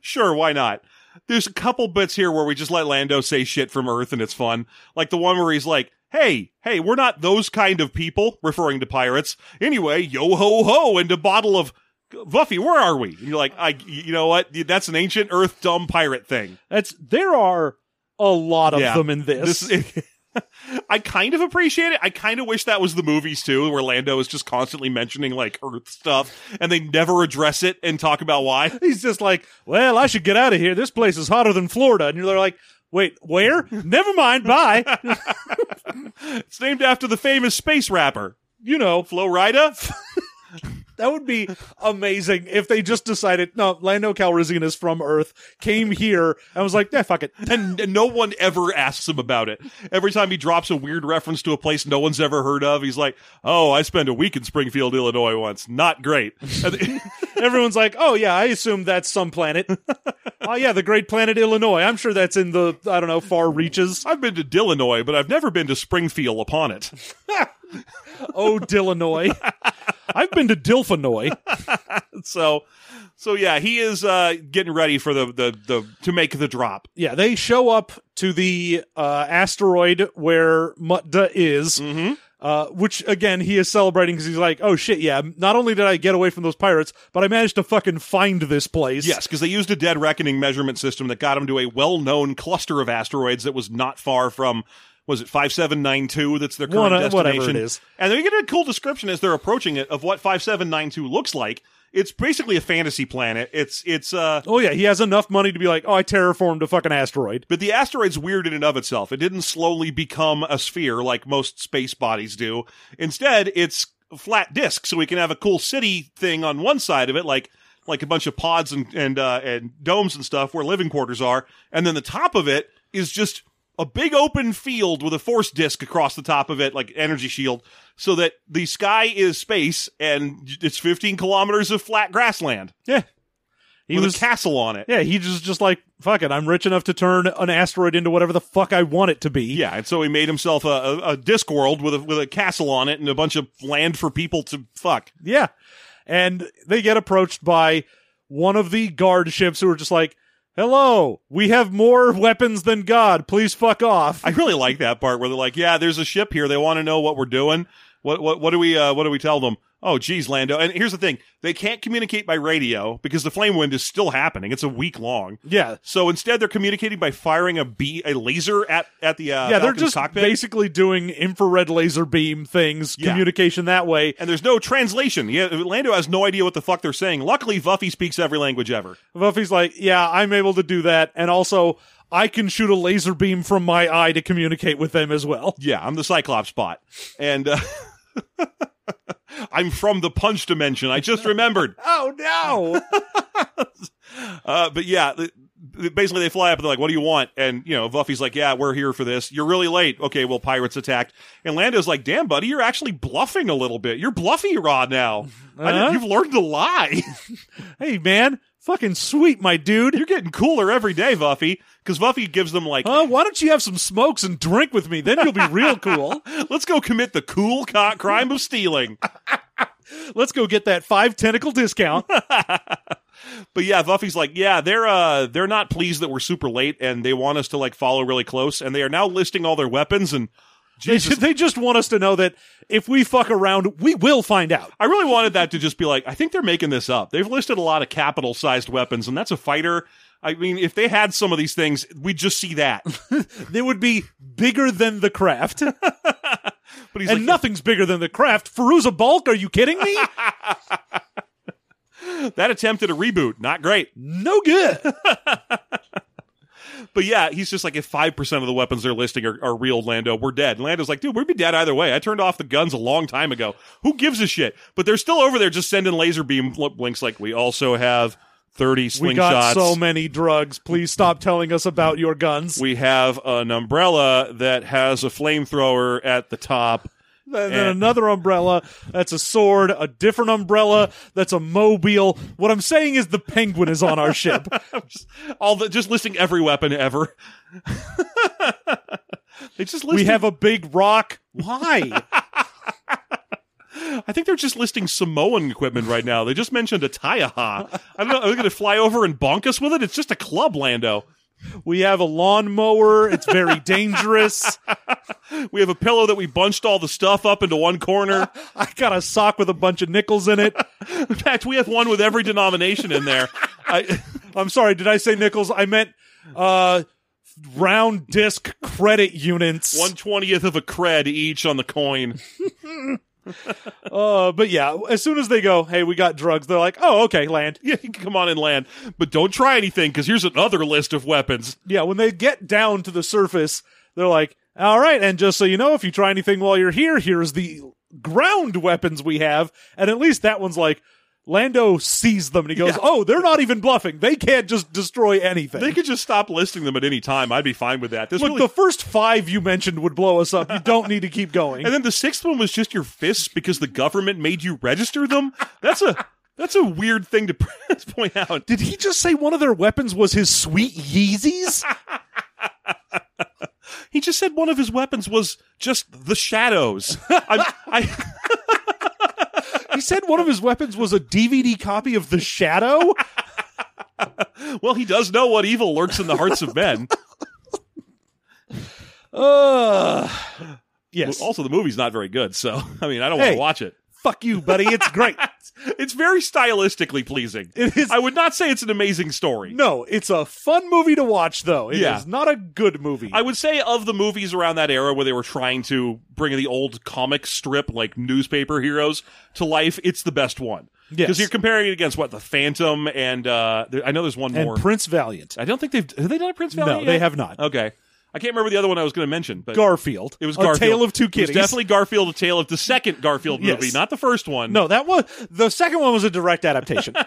Speaker 2: Sure, why not? There's a couple bits here where we just let Lando say shit from Earth and it's fun. Like the one where he's like, hey, hey, we're not those kind of people, referring to pirates. Anyway, yo ho ho, and a bottle of Buffy, where are we? And you're like, I, you know what? That's an ancient Earth dumb pirate thing.
Speaker 3: That's there are a lot of
Speaker 2: Yeah.
Speaker 3: them in this.
Speaker 2: This, [LAUGHS] I kind of appreciate it. I kind of wish that was the movies too, where Lando is just constantly mentioning like Earth stuff, and they never address it and talk about why.
Speaker 3: He's just like, well, I should get out of here. This place is hotter than Florida. And you're like, wait, where? [LAUGHS] Never mind. Bye. [LAUGHS]
Speaker 2: It's named after the famous space rapper,
Speaker 3: you know,
Speaker 2: Flo Rida.
Speaker 3: That would be amazing if they just decided, no, Lando Calrissian is from Earth, came here, and was like, yeah, fuck it.
Speaker 2: and, and no one ever asks him about it. Every time he drops a weird reference to a place no one's ever heard of, he's like, "Oh, I spent a week in Springfield, Illinois once. Not great." [LAUGHS] [LAUGHS]
Speaker 3: Everyone's like, oh, yeah, I assume that's some planet. [LAUGHS] oh, yeah, the great planet Illinois. I'm sure that's in the, I don't know, far reaches.
Speaker 2: I've been to Dillinois, but I've never been to Springfield upon it.
Speaker 3: Oh, Dillinois. I've been to Dilfinoy. [LAUGHS]
Speaker 2: So, so yeah, he is uh, getting ready for the, the the to make the drop.
Speaker 3: Yeah, they show up to the uh, asteroid where Mutta is,
Speaker 2: Mm-hmm.
Speaker 3: uh, which again he is celebrating because he's like, "Oh shit, yeah! Not only did I get away from those pirates, but I managed to fucking find this place."
Speaker 2: Yes, because they used a dead reckoning measurement system that got him to a well-known cluster of asteroids that was not far from. Was it five seven nine two? That's their current
Speaker 3: One- whatever
Speaker 2: destination.
Speaker 3: it is.
Speaker 2: And they get a cool description as they're approaching it of what five seven nine two looks like. It's basically a fantasy planet. It's it's uh
Speaker 3: Oh yeah, he has enough money to be like, "Oh, I terraformed a fucking asteroid."
Speaker 2: But the asteroid's weird in and of itself. It didn't slowly become a sphere like most space bodies do. Instead, it's a flat disk, so we can have a cool city thing on one side of it, like like a bunch of pods and and uh, and domes and stuff where living quarters are, and then the top of it is just a big open field with a force disk across the top of it, like energy shield, so that the sky is space and it's 15 kilometers of flat grassland
Speaker 3: Yeah, he
Speaker 2: with
Speaker 3: was.
Speaker 2: a castle on it.
Speaker 3: yeah, he just just like, "Fuck it, I'm rich enough to turn an asteroid into whatever the fuck I want it to be."
Speaker 2: Yeah, and so he made himself a, a, a disc world with a with a castle on it and a bunch of land for people to fuck.
Speaker 3: Yeah. And they get approached by one of the guard ships who are just like, Hello, we have more weapons than God. Please fuck off.
Speaker 2: I really like that part where they're like, "Yeah, there's a ship here. They want to know what we're doing. What what what do we uh, what do we tell them? Oh, geez, Lando. And here's the thing: they can't communicate by radio because the flame wind is still happening. It's a week long.
Speaker 3: yeah.
Speaker 2: So instead, they're communicating by firing a bee a laser at at the uh,
Speaker 3: Yeah, they're just
Speaker 2: cockpit.
Speaker 3: basically doing infrared laser beam things,
Speaker 2: Yeah.
Speaker 3: communication that way.
Speaker 2: and there's no translation. Yeah, Lando has no idea what the fuck they're saying. Luckily, Vuffi speaks every language ever.
Speaker 3: Vuffi's like, Yeah, I'm able to do that. And also, I can shoot a laser beam from my eye to communicate with them as well.
Speaker 2: Yeah, I'm the Cyclops bot. And uh, [LAUGHS] I'm from the punch dimension. I just remembered. [LAUGHS]
Speaker 3: Oh no. [LAUGHS]
Speaker 2: Uh, but yeah, basically they fly up and they're like, what do you want? And, you know, Vuffi's like, yeah, we're here for this. You're really late. Okay, well, pirates attacked. And Lando's like, damn, buddy, you're actually bluffing a little bit. You're bluffy rod now.
Speaker 3: Uh-huh.
Speaker 2: you've learned to lie. [LAUGHS]
Speaker 3: hey man, fucking sweet, my dude.
Speaker 2: you're getting cooler every day, Vuffi. Because Vuffi gives them like,
Speaker 3: Huh? Why don't you have some smokes and drink with me? Then you'll be real [LAUGHS] cool.
Speaker 2: let's go commit the cool co- crime of stealing. [LAUGHS]
Speaker 3: Let's go get that five tentacle discount. [LAUGHS]
Speaker 2: But yeah, Vuffi's like, yeah, they're uh they're not pleased that we're super late and they want us to like follow really close and they are now listing all their weapons and
Speaker 3: They, they just want us to know that if we fuck around, we will find out.
Speaker 2: I really wanted that to just be like, I think they're making this up. They've listed a lot of capital sized weapons and that's a fighter. I mean, if they had some of these things, we'd just see that. [LAUGHS]
Speaker 3: They would be bigger than the craft, [LAUGHS]
Speaker 2: But he's like,
Speaker 3: nothing's bigger than the craft. Fairuza Balk, are you kidding me? [LAUGHS]
Speaker 2: that attempt at a reboot, not great.
Speaker 3: no good.
Speaker 2: But yeah, he's just like, if 5% of the weapons they're listing are, are real, Lando, we're dead. And Lando's like, dude, we'd be dead either way. I turned off the guns a long time ago. Who gives a shit? But they're still over there just sending laser beam blinks like, we also have 30 slingshots.
Speaker 3: We got so many drugs. Please stop telling us about your guns.
Speaker 2: we have an umbrella that has a flamethrower at the top.
Speaker 3: And then
Speaker 2: and-
Speaker 3: another umbrella that's a sword, a different umbrella that's a mobile. What I'm saying is the penguin is on our ship.
Speaker 2: just, [LAUGHS] all the just listing every weapon ever. [LAUGHS] they just listed,
Speaker 3: we have a big rock. Why? [LAUGHS]
Speaker 2: I think they're just listing Samoan equipment right now. They just mentioned a Taiaha. I don't know. Are they going to fly over and bonk us with it? It's just a club, Lando.
Speaker 3: We have a lawnmower. It's very dangerous.
Speaker 2: We have a pillow that we bunched all the stuff up into one corner.
Speaker 3: I got a sock with a bunch of nickels in it.
Speaker 2: In fact, we have one with every denomination in there. I,
Speaker 3: I'm sorry, did I say nickels? I meant uh round disc credit units.
Speaker 2: one twentieth of a cred each on the coin. [LAUGHS] [LAUGHS]
Speaker 3: Uh but yeah, as soon as they go, "Hey, we got drugs." They're like, "Oh, okay, land." [LAUGHS]
Speaker 2: Yeah, come on and land, but don't try anything because here's another list of weapons.
Speaker 3: Yeah, when they get down to the surface, they're like, "All right, and just so you know, if you try anything while you're here, here's the ground weapons we have." And at least that one's like Lando sees them and he goes,
Speaker 2: Yeah.
Speaker 3: "Oh, they're not even bluffing. They can't just destroy anything."
Speaker 2: They could just stop listing them at any time. I'd be fine with that. This
Speaker 3: Look,
Speaker 2: really,
Speaker 3: the first five you mentioned would blow us up. You don't need to keep going. [LAUGHS]
Speaker 2: and then the sixth one was just your fists because the government made you register them. That's a that's a weird thing to [LAUGHS] point out.
Speaker 3: Did he just say one of their weapons was his sweet Yeezys? [LAUGHS]
Speaker 2: He just said one of his weapons was just the shadows. I'm, I [LAUGHS]
Speaker 3: he said one of his weapons was a DVD copy of The Shadow? [LAUGHS]
Speaker 2: well, he does know what evil lurks in the hearts of men. [LAUGHS]
Speaker 3: Uh, yes.
Speaker 2: Also, the movie's not very good, so I mean, I don't
Speaker 3: Hey.
Speaker 2: want to watch it.
Speaker 3: Fuck you, buddy. It's great. [LAUGHS]
Speaker 2: It's very stylistically pleasing.
Speaker 3: It is.
Speaker 2: I would not say it's an amazing story.
Speaker 3: no, it's a fun movie to watch, though. It is
Speaker 2: Yeah.
Speaker 3: not a good movie.
Speaker 2: I would say of the movies around that era where they were trying to bring the old comic strip like newspaper heroes to life, it's the best one.
Speaker 3: Yes.
Speaker 2: Because you're comparing it against what the Phantom and uh, I know there's one
Speaker 3: and
Speaker 2: more.
Speaker 3: Prince Valiant.
Speaker 2: I don't think they've have they done a Prince Valiant.
Speaker 3: No, they have not.
Speaker 2: Okay, I can't remember the other one I was going to mention, but
Speaker 3: Garfield.
Speaker 2: it was
Speaker 3: A Tale of Two
Speaker 2: It was
Speaker 3: Kitties.
Speaker 2: definitely Garfield, a tale of the second Garfield
Speaker 3: Yes.
Speaker 2: movie, not the first one.
Speaker 3: No, that was the second one was a direct adaptation. [LAUGHS]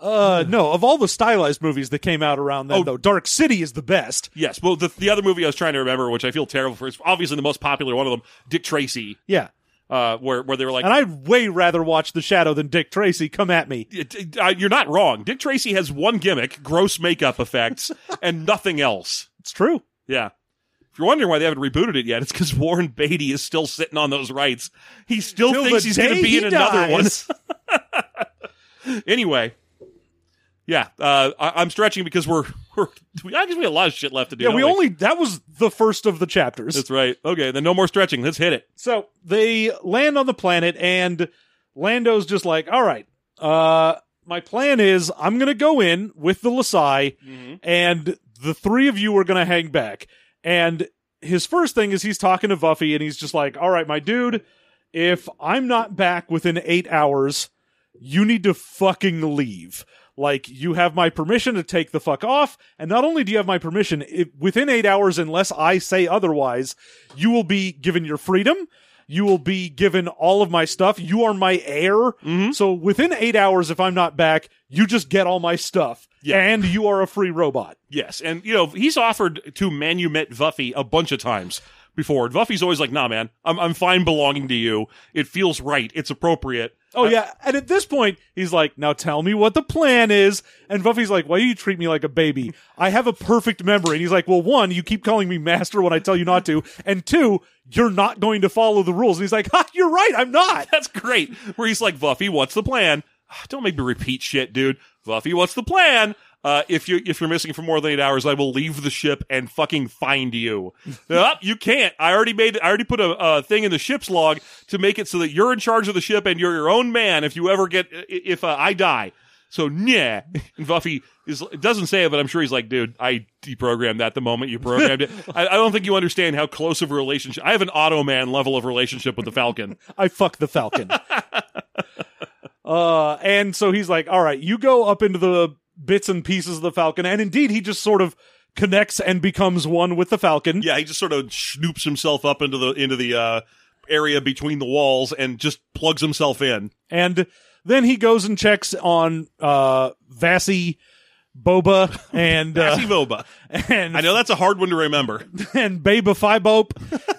Speaker 3: uh no, of all the stylized movies that came out around then
Speaker 2: Oh.
Speaker 3: though, Dark City is the best.
Speaker 2: Yes, well, the the other movie I was trying to remember, which I feel terrible for, is obviously the most popular one of them, Dick Tracy,
Speaker 3: Yeah.
Speaker 2: Uh, where where they were like,
Speaker 3: And I'd way rather watch The Shadow than Dick Tracy. Come at me.
Speaker 2: It- it- uh, you're not wrong. Dick Tracy has one gimmick, gross makeup effects, [LAUGHS] and nothing else.
Speaker 3: It's true.
Speaker 2: Yeah. If you're wondering why they haven't rebooted it yet, it's because Warren Beatty is still sitting on those rights. He still
Speaker 3: Till
Speaker 2: thinks he's going to be in another
Speaker 3: dies.
Speaker 2: one. [LAUGHS] anyway, yeah, uh, I, I'm stretching because we're we're I guess have a lot of shit left to do.
Speaker 3: Yeah,
Speaker 2: don't
Speaker 3: we only that was the first of the chapters.
Speaker 2: That's right. Okay, then no more stretching. Let's hit it.
Speaker 3: So they land on the planet, and Lando's just like, "All right, uh, my plan is I'm gonna go in with the Lasai, and the three of you are gonna hang back." And his first thing is he's talking to Vuffi, and he's just like, "All right, my dude, if I'm not back within eight hours, you need to fucking leave." Like, you have my permission to take the fuck off, and not only do you have my permission, if, within eight hours, unless I say otherwise, you will be given your freedom. You will be given all of my stuff. You are my heir. Mm-hmm. So within eight hours, if I'm not back, you just get all my stuff.
Speaker 2: Yeah.
Speaker 3: And you are a free robot.
Speaker 2: Yes, and you know he's offered to manumit Vuffi a bunch of times before. And Vuffi's always like, "Nah, man, I'm I'm fine belonging to you. It feels right. It's appropriate."
Speaker 3: Oh yeah, and at this point, he's like, "Now tell me what the plan is." And Vuffi's like, "Why do you treat me like a baby? I have a perfect memory." And he's like, "Well, one, you keep calling me master when I tell you not to, and two, you're not going to follow the rules." And he's like, "Ha, you're right, I'm not." [LAUGHS]
Speaker 2: That's great. Where he's like, Vuffi, what's the plan? "Ah, Don't make me repeat shit, dude. Vuffi, what's the plan? Uh, if you if you're missing for more than eight hours, I will leave the ship and fucking find you. [LAUGHS] Up, you can't. I already made. I already put a, a thing in the ship's log to make it so that you're in charge of the ship and you're your own man. If you ever get if uh, I die, so yeah. [LAUGHS] And Vuffi is doesn't say it, but I'm sure he's like, dude, I deprogrammed that the moment you programmed it. [LAUGHS] I, I don't think you understand how close of a relationship. I have an Automan level of relationship with the Falcon.
Speaker 3: I fuck the Falcon. uh, and so he's like, all right, you go up into the bits and pieces of the Falcon. And indeed, he just sort of connects and becomes one with the Falcon.
Speaker 2: Yeah, he just sort of snoops himself up into the into the uh, area between the walls and just plugs himself in.
Speaker 3: And then he goes and checks on, uh, Vassy, Boba, [LAUGHS] and, uh,
Speaker 2: Boba.
Speaker 3: and,
Speaker 2: I know that's a hard one to remember. [LAUGHS]
Speaker 3: and Baba Phibope,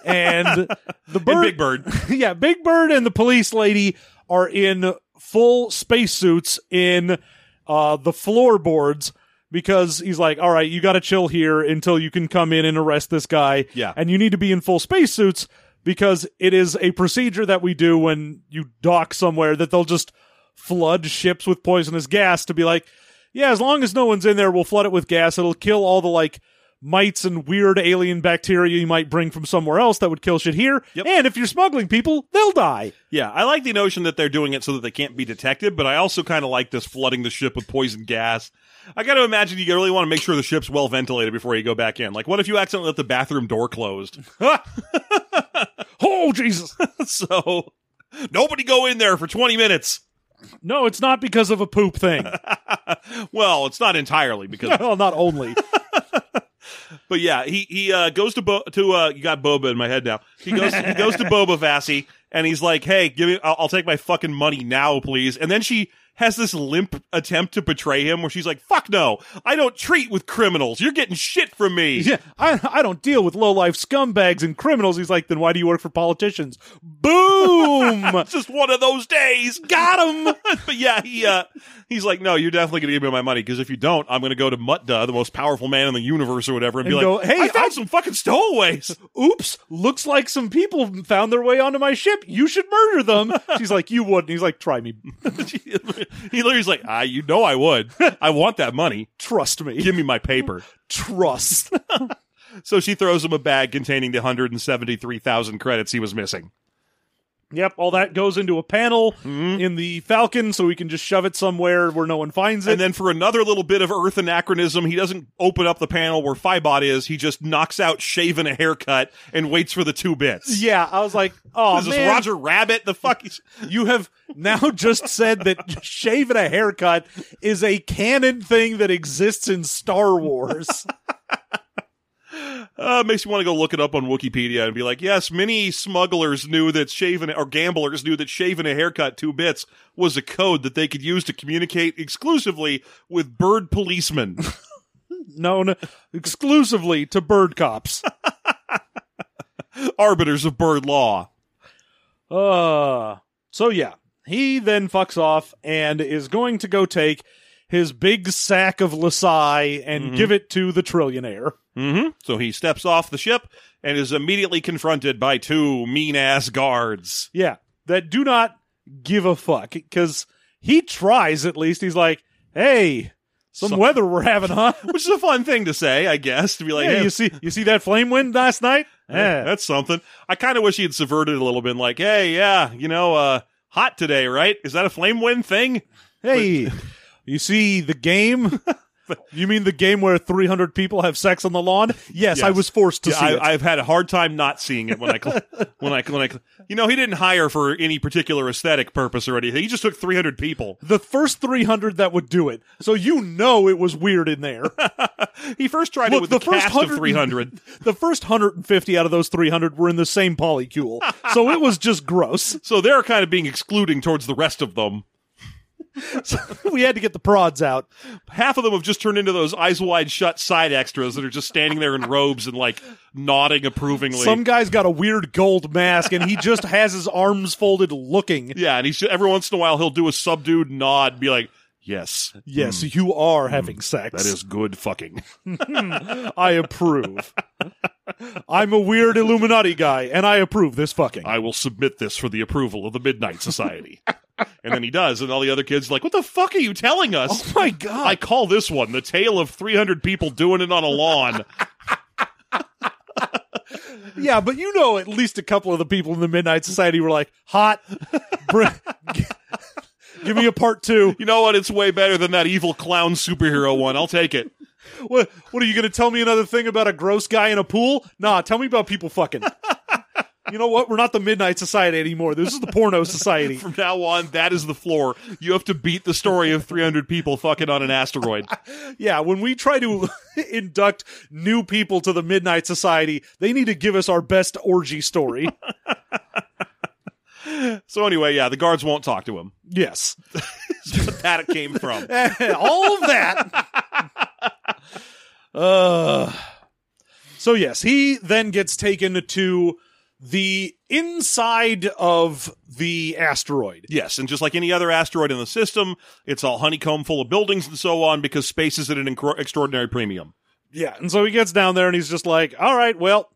Speaker 3: and [LAUGHS] the bird,
Speaker 2: And Big Bird.
Speaker 3: yeah, Big Bird and the police lady are in full spacesuits in uh, the floorboards because he's like, all right, you got to chill here until you can come in and arrest this guy.
Speaker 2: Yeah.
Speaker 3: And you need to be in full spacesuits because it is a procedure that we do when you dock somewhere that they'll just flood ships with poisonous gas to be like, yeah, as long as no one's in there, we'll flood it with gas. It'll kill all the like mites and weird alien bacteria you might bring from somewhere else that would kill shit here.
Speaker 2: Yep.
Speaker 3: And if you're smuggling people, they'll die.
Speaker 2: Yeah, I like the notion that they're doing it so that they can't be detected, but I also kind of like this flooding the ship with poison gas. I got to imagine you really want to make sure the ship's well ventilated before you go back in. Like, what if you accidentally left the bathroom door closed? [LAUGHS]
Speaker 3: oh Jesus! [LAUGHS]
Speaker 2: so, nobody go in there for 20 minutes.
Speaker 3: no, it's not because of a poop thing. [LAUGHS]
Speaker 2: well, it's not entirely because
Speaker 3: well, not only.
Speaker 2: But yeah, he he uh, goes to Bo- to uh, you got Boba in my head now. He goes he goes to [LAUGHS] Boba Vassi and he's like, "Hey, give me I'll, I'll take my fucking money now, please." And then she has this limp attempt to betray him where she's like, "Fuck no. I don't treat with criminals. You're getting shit from me."
Speaker 3: Yeah, I, I don't deal with low life scumbags and criminals. He's like, then why do you work for politicians? Boom!
Speaker 2: It's [LAUGHS] just one of those days.
Speaker 3: Got him! [LAUGHS]
Speaker 2: but yeah, he uh he's like, "No, you're definitely going to give me my money because if you don't, I'm going to go to Mutda, the most powerful man in the universe or whatever, and,
Speaker 3: And
Speaker 2: be
Speaker 3: go,
Speaker 2: like,
Speaker 3: "Hey,
Speaker 2: I found
Speaker 3: I-
Speaker 2: some fucking stowaways." [LAUGHS]
Speaker 3: Oops, looks like some people found their way onto my ship. You should murder them. She's like, you wouldn't. He's like, try me. [LAUGHS]
Speaker 2: he literally's like, "Ah, you know I would. I want that money.
Speaker 3: Trust me.
Speaker 2: Give me my paper." [LAUGHS]
Speaker 3: Trust. [LAUGHS]
Speaker 2: So she throws him a bag containing the 173,000 credits he was missing.
Speaker 3: Yep, all that goes into a panel
Speaker 2: Mm-hmm.
Speaker 3: in the Falcon so we can just shove it somewhere where no one finds it.
Speaker 2: And then for another little bit of Earth anachronism, he doesn't open up the panel where Phibot is. He just knocks out shaving a haircut and waits for the two bits.
Speaker 3: yeah, I was like, [LAUGHS] oh,
Speaker 2: Is this. Roger Rabbit? The fuck is... [LAUGHS]
Speaker 3: You have now just said that shaving a haircut is a canon thing that exists in Star Wars. [LAUGHS]
Speaker 2: Uh, makes me want to go look it up on Wikipedia and be like, yes, many smugglers knew that shaving, or gamblers knew that shaving a haircut two bits was a code that they could use to communicate exclusively with bird policemen. [LAUGHS]
Speaker 3: known exclusively to bird cops. [LAUGHS]
Speaker 2: arbiters of bird law.
Speaker 3: Uh, so yeah, he then fucks off and is going to go take his big sack of Lasai and give it to the trillionaire.
Speaker 2: Mm-hmm. So he steps off the ship and is immediately confronted by two mean ass guards.
Speaker 3: Yeah, that do not give a fuck because he tries at least. He's like, "Hey, some
Speaker 2: So-
Speaker 3: weather we're having, huh? [LAUGHS]
Speaker 2: Which is a fun thing to say, I guess, to be like,
Speaker 3: yeah,
Speaker 2: hey,
Speaker 3: you see, you see that flame wind last night? Yeah,
Speaker 2: that's something. I kind of wish he had subverted it a little bit, like, hey, yeah, you know, uh, hot today, right? Is that a flame wind thing?
Speaker 3: Hey, you see the game? [LAUGHS] you mean the game where 300 people have sex on the lawn? Yes, I was forced to
Speaker 2: Yeah,
Speaker 3: see it.
Speaker 2: I, I've had a hard time not seeing it when I, cl- [LAUGHS] when I, when I, cl- you know, he didn't hire for any particular aesthetic purpose or anything. He just took 300 people.
Speaker 3: the first 300 that would do it. So you know it was weird in there. [LAUGHS]
Speaker 2: He first tried
Speaker 3: Look,
Speaker 2: it with the,
Speaker 3: the first
Speaker 2: cast of 300.
Speaker 3: the first 150 out of those 300 were in the same polycule. So it was just gross.
Speaker 2: So they're kind of being excluding towards the rest of them. [LAUGHS]
Speaker 3: we had to get the prods out.
Speaker 2: half of them have just turned into those eyes wide shut side extras that are just standing there in robes and like nodding approvingly.
Speaker 3: Some guy's got a weird gold mask and he just has his arms folded looking.
Speaker 2: yeah, and he's every once in a while he'll do a subdued nod and be like, "Yes,
Speaker 3: Yes, hmm. you are hmm. having sex.
Speaker 2: that is good fucking." [LAUGHS]
Speaker 3: I approve. I'm a weird Illuminati guy and I approve this fucking.
Speaker 2: I will submit this for the approval of the Midnight Society. [LAUGHS] and then he does, and all the other kids are like, "What the fuck are you telling us?"
Speaker 3: oh my god.
Speaker 2: I call this one the tale of 300 people doing it on a lawn.
Speaker 3: Yeah, but you know, at least a couple of the people in the Midnight Society were like, hot. Br- [LAUGHS] Give me a part two.
Speaker 2: you know what? It's way better than that evil clown superhero one. I'll take it.
Speaker 3: What, what are you going to tell me another thing about a gross guy in a pool? Nah, tell me about people fucking. You know what? We're not the Midnight Society anymore. This is the porno [LAUGHS] society.
Speaker 2: From now on, that is the floor. You have to beat the story of 300 people fucking on an asteroid. [LAUGHS]
Speaker 3: Yeah, when we try to [LAUGHS] induct new people to the Midnight Society, they need to give us our best orgy story.
Speaker 2: So anyway, yeah, the guards won't talk to him.
Speaker 3: yes.
Speaker 2: That it came from.
Speaker 3: all of that. uh, so yes, he then gets taken to the inside of the asteroid.
Speaker 2: Yes, and just like any other asteroid in the system, it's all honeycomb full of buildings and so on because space is at an incro- extraordinary premium.
Speaker 3: Yeah, and so he gets down there and he's just like, "All right, well,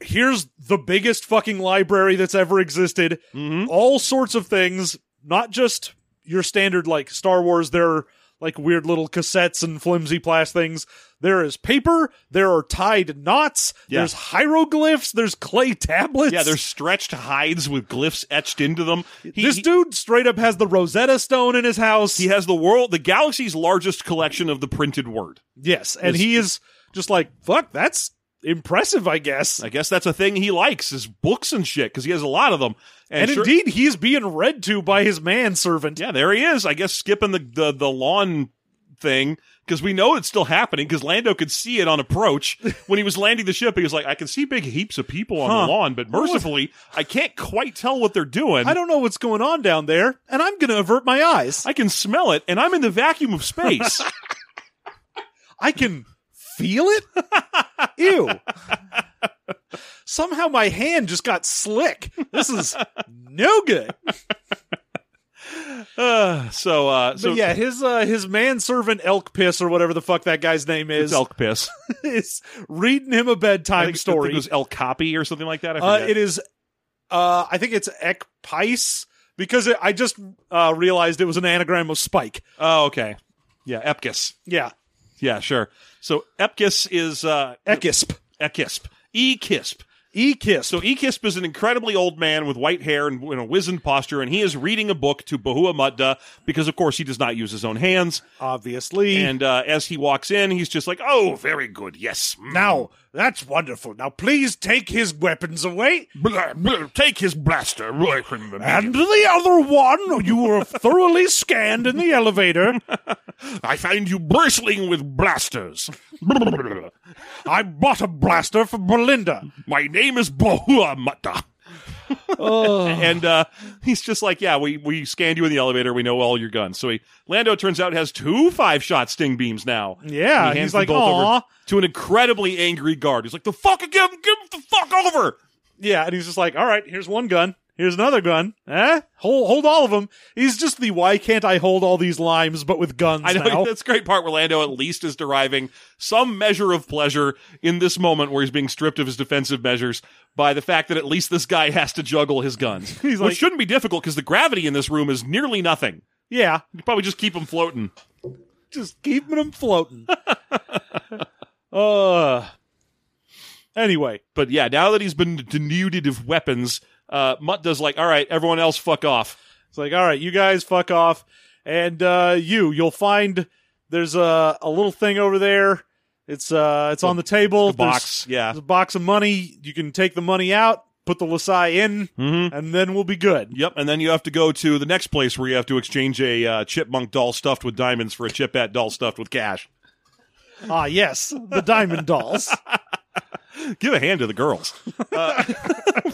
Speaker 3: here's the biggest fucking library that's ever existed.
Speaker 2: Mm-hmm.
Speaker 3: All sorts of things, not just your standard like Star Wars. There are like weird little cassettes and flimsy plastic things. There is paper. There are tied knots.
Speaker 2: Yeah.
Speaker 3: There's hieroglyphs. There's clay tablets.
Speaker 2: Yeah, there's stretched hides with glyphs etched into them. He,
Speaker 3: this
Speaker 2: he-
Speaker 3: dude straight up has the Rosetta Stone in his house.
Speaker 2: he has the world, the galaxy's largest collection of the printed word.
Speaker 3: yes, and
Speaker 2: This-
Speaker 3: he is just like fuck. That's impressive, I guess.
Speaker 2: I guess that's a thing he likes is books and shit because he has a lot of them.
Speaker 3: and
Speaker 2: sure-
Speaker 3: indeed, he's being read to by his manservant.
Speaker 2: yeah, there he is. I guess skipping the the, the lawn thing because we know it's still happening because Lando could see it on approach [LAUGHS] when he was landing the ship. He was like, I can see big heaps of people on
Speaker 3: Huh.
Speaker 2: the lawn, but mercifully, I can't quite tell what they're doing.
Speaker 3: I don't know what's going on down there, and I'm going to avert my eyes.
Speaker 2: I can smell it, and I'm in the vacuum of space. [LAUGHS]
Speaker 3: I can feel it. Ew. Somehow my hand just got slick. This is no good. [LAUGHS]
Speaker 2: Uh, so, uh, so
Speaker 3: But yeah, his uh, his manservant Elk Piss or whatever the fuck that guy's name is
Speaker 2: elk piss. [LAUGHS]
Speaker 3: is reading him a bedtime
Speaker 2: think, I think
Speaker 3: story.
Speaker 2: it was El Copy or something like that. I
Speaker 3: uh, it is. Uh, I think it's Ek Pice because it, I just uh, realized it was an anagram of Spike.
Speaker 2: oh, okay. Yeah, Epkis.
Speaker 3: Yeah,
Speaker 2: Yeah, sure. So Epkis is uh,
Speaker 3: Ekisp.
Speaker 2: Ekisp. E-Kisp.
Speaker 3: E-Kisp.
Speaker 2: So Ekisp is an incredibly old man with white hair and in a wizened posture, and he is reading a book to Bahua Mutda because, of course, he does not use his own hands.
Speaker 3: obviously.
Speaker 2: And uh, as he walks in, he's just like, "Oh, very good, yes." mm.
Speaker 3: now that's wonderful. Now please take his weapons away.
Speaker 2: Take his blaster away from.
Speaker 3: And the other one, you were thoroughly scanned in the elevator. [LAUGHS]
Speaker 2: I find you bristling with blasters. [LAUGHS]
Speaker 3: I bought a blaster for Belinda.
Speaker 2: My name is Bahua Mutda.
Speaker 3: Oh.
Speaker 2: And uh, he's just like, yeah, we, we scanned you in the elevator. We know all your guns. So he, Lando turns out has two five shot sting beams now.
Speaker 3: Yeah,
Speaker 2: he hands
Speaker 3: he's like,
Speaker 2: both over to an incredibly angry guard. He's like, the fuck, give him, give him the fuck over.
Speaker 3: Yeah, and he's just like, all right, here's one gun. Here's another gun. Eh? Hold, hold all of them. He's just the why can't I hold all these limes but with guns
Speaker 2: I know
Speaker 3: now? [LAUGHS]
Speaker 2: that's a great part where Lando at least is deriving some measure of pleasure in this moment where he's being stripped of his defensive measures by the fact that at least this guy has to juggle his guns. [LAUGHS]
Speaker 3: He's
Speaker 2: Which
Speaker 3: like-
Speaker 2: shouldn't be difficult because the gravity in this room is nearly nothing.
Speaker 3: Yeah,
Speaker 2: You probably just keep him floating.
Speaker 3: just keeping them floating. [LAUGHS] uh. Anyway,
Speaker 2: But yeah, now that he's been denuded of weapons, uh, Mutt does like, all right, everyone else fuck off.
Speaker 3: it's like, all right, you guys fuck off, and uh, you, you'll find there's a a little thing over there. It's uh, it's on the table.
Speaker 2: The
Speaker 3: There's-
Speaker 2: box, yeah.
Speaker 3: There's a box of money. You can take the money out, put the Lasai in,
Speaker 2: Mm-hmm.
Speaker 3: and then we'll be good.
Speaker 2: Yep, and then you have to go to the next place where you have to exchange a uh, chipmunk doll stuffed with diamonds for a chipette doll stuffed with cash.
Speaker 3: Ah, yes, the diamond dolls. [LAUGHS]
Speaker 2: Give a hand to the girls. [LAUGHS] Uh,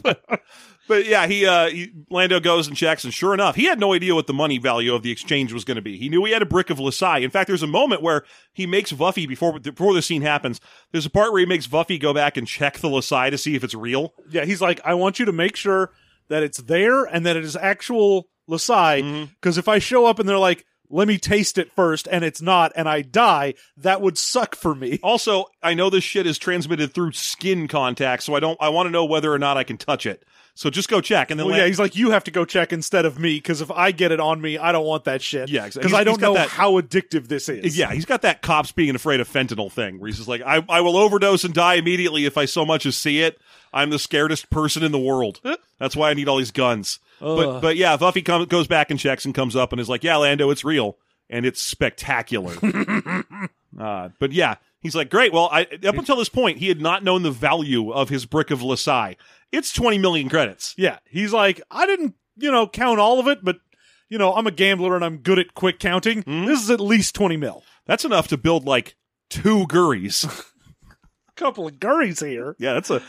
Speaker 2: but, [LAUGHS] but yeah, he, uh, he Lando goes and checks, and sure enough, he had no idea what the money value of the exchange was going to be. He knew he had a brick of Lasai. In fact, there's a moment where he makes Vuffi before before the scene happens. There's a part where he makes Vuffi go back and check the Lasai to see if it's real.
Speaker 3: Yeah, he's like, I want you to make sure that it's there and that it is actual Lasai.
Speaker 2: Mm-hmm.
Speaker 3: Because if I show up and they're like, let me taste it first, and it's not, and I die, that would suck for me.
Speaker 2: Also, I know this shit is transmitted through skin contact, so I don't. I want to know whether or not I can touch it. So just go check, and then
Speaker 3: Well, yeah, he's like, you have to go check instead of me, because if I get it on me, I don't want that shit.
Speaker 2: Yeah, exactly.
Speaker 3: Because
Speaker 2: He's-
Speaker 3: I don't know
Speaker 2: that-
Speaker 3: how addictive this is.
Speaker 2: Yeah, he's got that cops being afraid of fentanyl thing where he's just like, I, I will overdose and die immediately if I so much as see it. I'm the scaredest person in the world. That's why I need all these guns. But
Speaker 3: Ugh.
Speaker 2: but yeah, Vuffi come, goes back and checks and comes up and is like, yeah, Lando, it's real and it's spectacular. [LAUGHS] uh, but yeah, he's like, great. Well, I, up until this point, he had not known the value of his brick of Lasai. It's 20 million credits.
Speaker 3: Yeah, he's like, I didn't, you know, count all of it, but, you know, I'm a gambler and I'm good at quick counting.
Speaker 2: Hmm?
Speaker 3: This is at least 20 mil.
Speaker 2: That's enough to build like two Gurries. [LAUGHS]
Speaker 3: A couple of gurries here.
Speaker 2: Yeah, that's a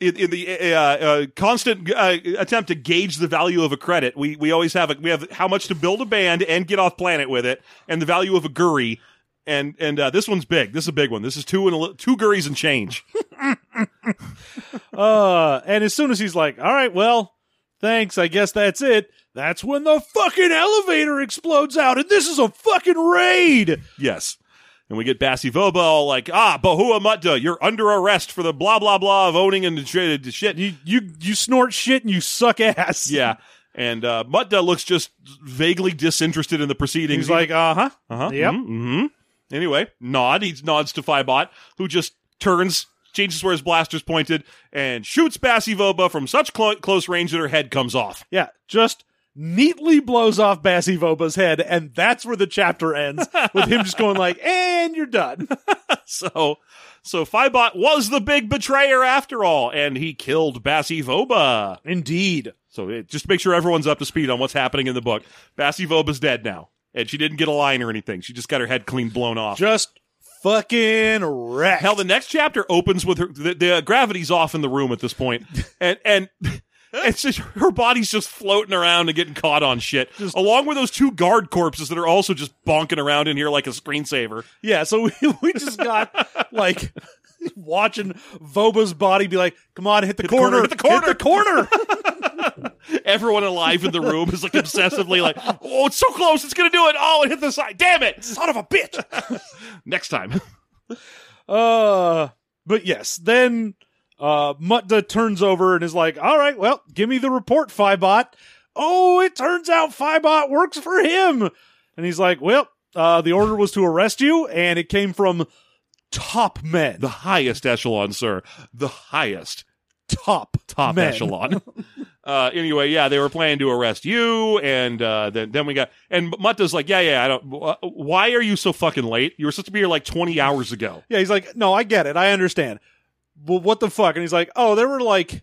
Speaker 2: in, in the uh, uh, constant uh, attempt to gauge the value of a credit. We we always have a, we have how much to build a band and get off planet with it, and the value of a gurry. And and uh, this one's big. This is a big one. This is two and a, two gurries and change. [LAUGHS]
Speaker 3: Uh, and as soon as he's like, all right, well, thanks, I guess that's it. That's when the fucking elevator explodes out, and this is a fucking raid.
Speaker 2: Yes. And we get Bassy Voba all like, ah, Bahua Mutta, you're under arrest for the blah blah blah of owning and traded shit.
Speaker 3: You you you snort shit and you suck ass. [LAUGHS]
Speaker 2: Yeah. And uh, Mutta looks just vaguely disinterested in the proceedings.
Speaker 3: He's like, uh huh.
Speaker 2: uh-huh,
Speaker 3: Yep.
Speaker 2: hmm Anyway, nod. He nods to Phibot, who just turns, changes where his blaster's pointed, and shoots Bassy Voba from such clo- close range that her head comes off.
Speaker 3: Yeah, just neatly blows off Bassy Voba's head, and that's where the chapter ends with him just going like, "And you're done." [LAUGHS]
Speaker 2: So, so Phibot was the big betrayer after all, and he killed Bassy Voba.
Speaker 3: Indeed.
Speaker 2: So it, just make sure everyone's up to speed on what's happening in the book. Bassy Voba's dead now, and she didn't get a line or anything. She just got her head clean blown off.
Speaker 3: Just fucking wrecked.
Speaker 2: Hell, the next chapter opens with her. The, the uh, gravity's off in the room at this point, [LAUGHS] and and it's just her body's just floating around and getting caught on shit, along with those two guard corpses that are also just bonking around in here like a screensaver.
Speaker 3: yeah, so we, [LAUGHS] we just got like [LAUGHS] watching Voba's body be like, "Come on, hit the, corner,
Speaker 2: corner, hit the corner."
Speaker 3: hit the corner."
Speaker 2: Everyone alive in the room is like obsessively like, "Oh, it's so close! It's gonna do it! Oh, it hit the side! Damn it!
Speaker 3: Son of a bitch. [LAUGHS]
Speaker 2: Next time." [LAUGHS]
Speaker 3: Uh, but yes, then uh, Mutta turns over and is like, "All right, well, give me the report, Phibot." Oh, it turns out Phibot works for him, and he's like, "Well, uh, the order was to arrest you, and it came from top men,
Speaker 2: The highest echelon, sir. The highest.
Speaker 3: top
Speaker 2: top
Speaker 3: men.
Speaker 2: echelon. [LAUGHS] uh, anyway, yeah, they were planning to arrest you, and uh, then then we got and Mutta's like, yeah, yeah, I don't. wh- Why are you so fucking late? You were supposed to be here like twenty hours ago.
Speaker 3: Yeah, he's like, "No, I get it, I understand." Well, what the fuck? And he's like, "Oh, there were like."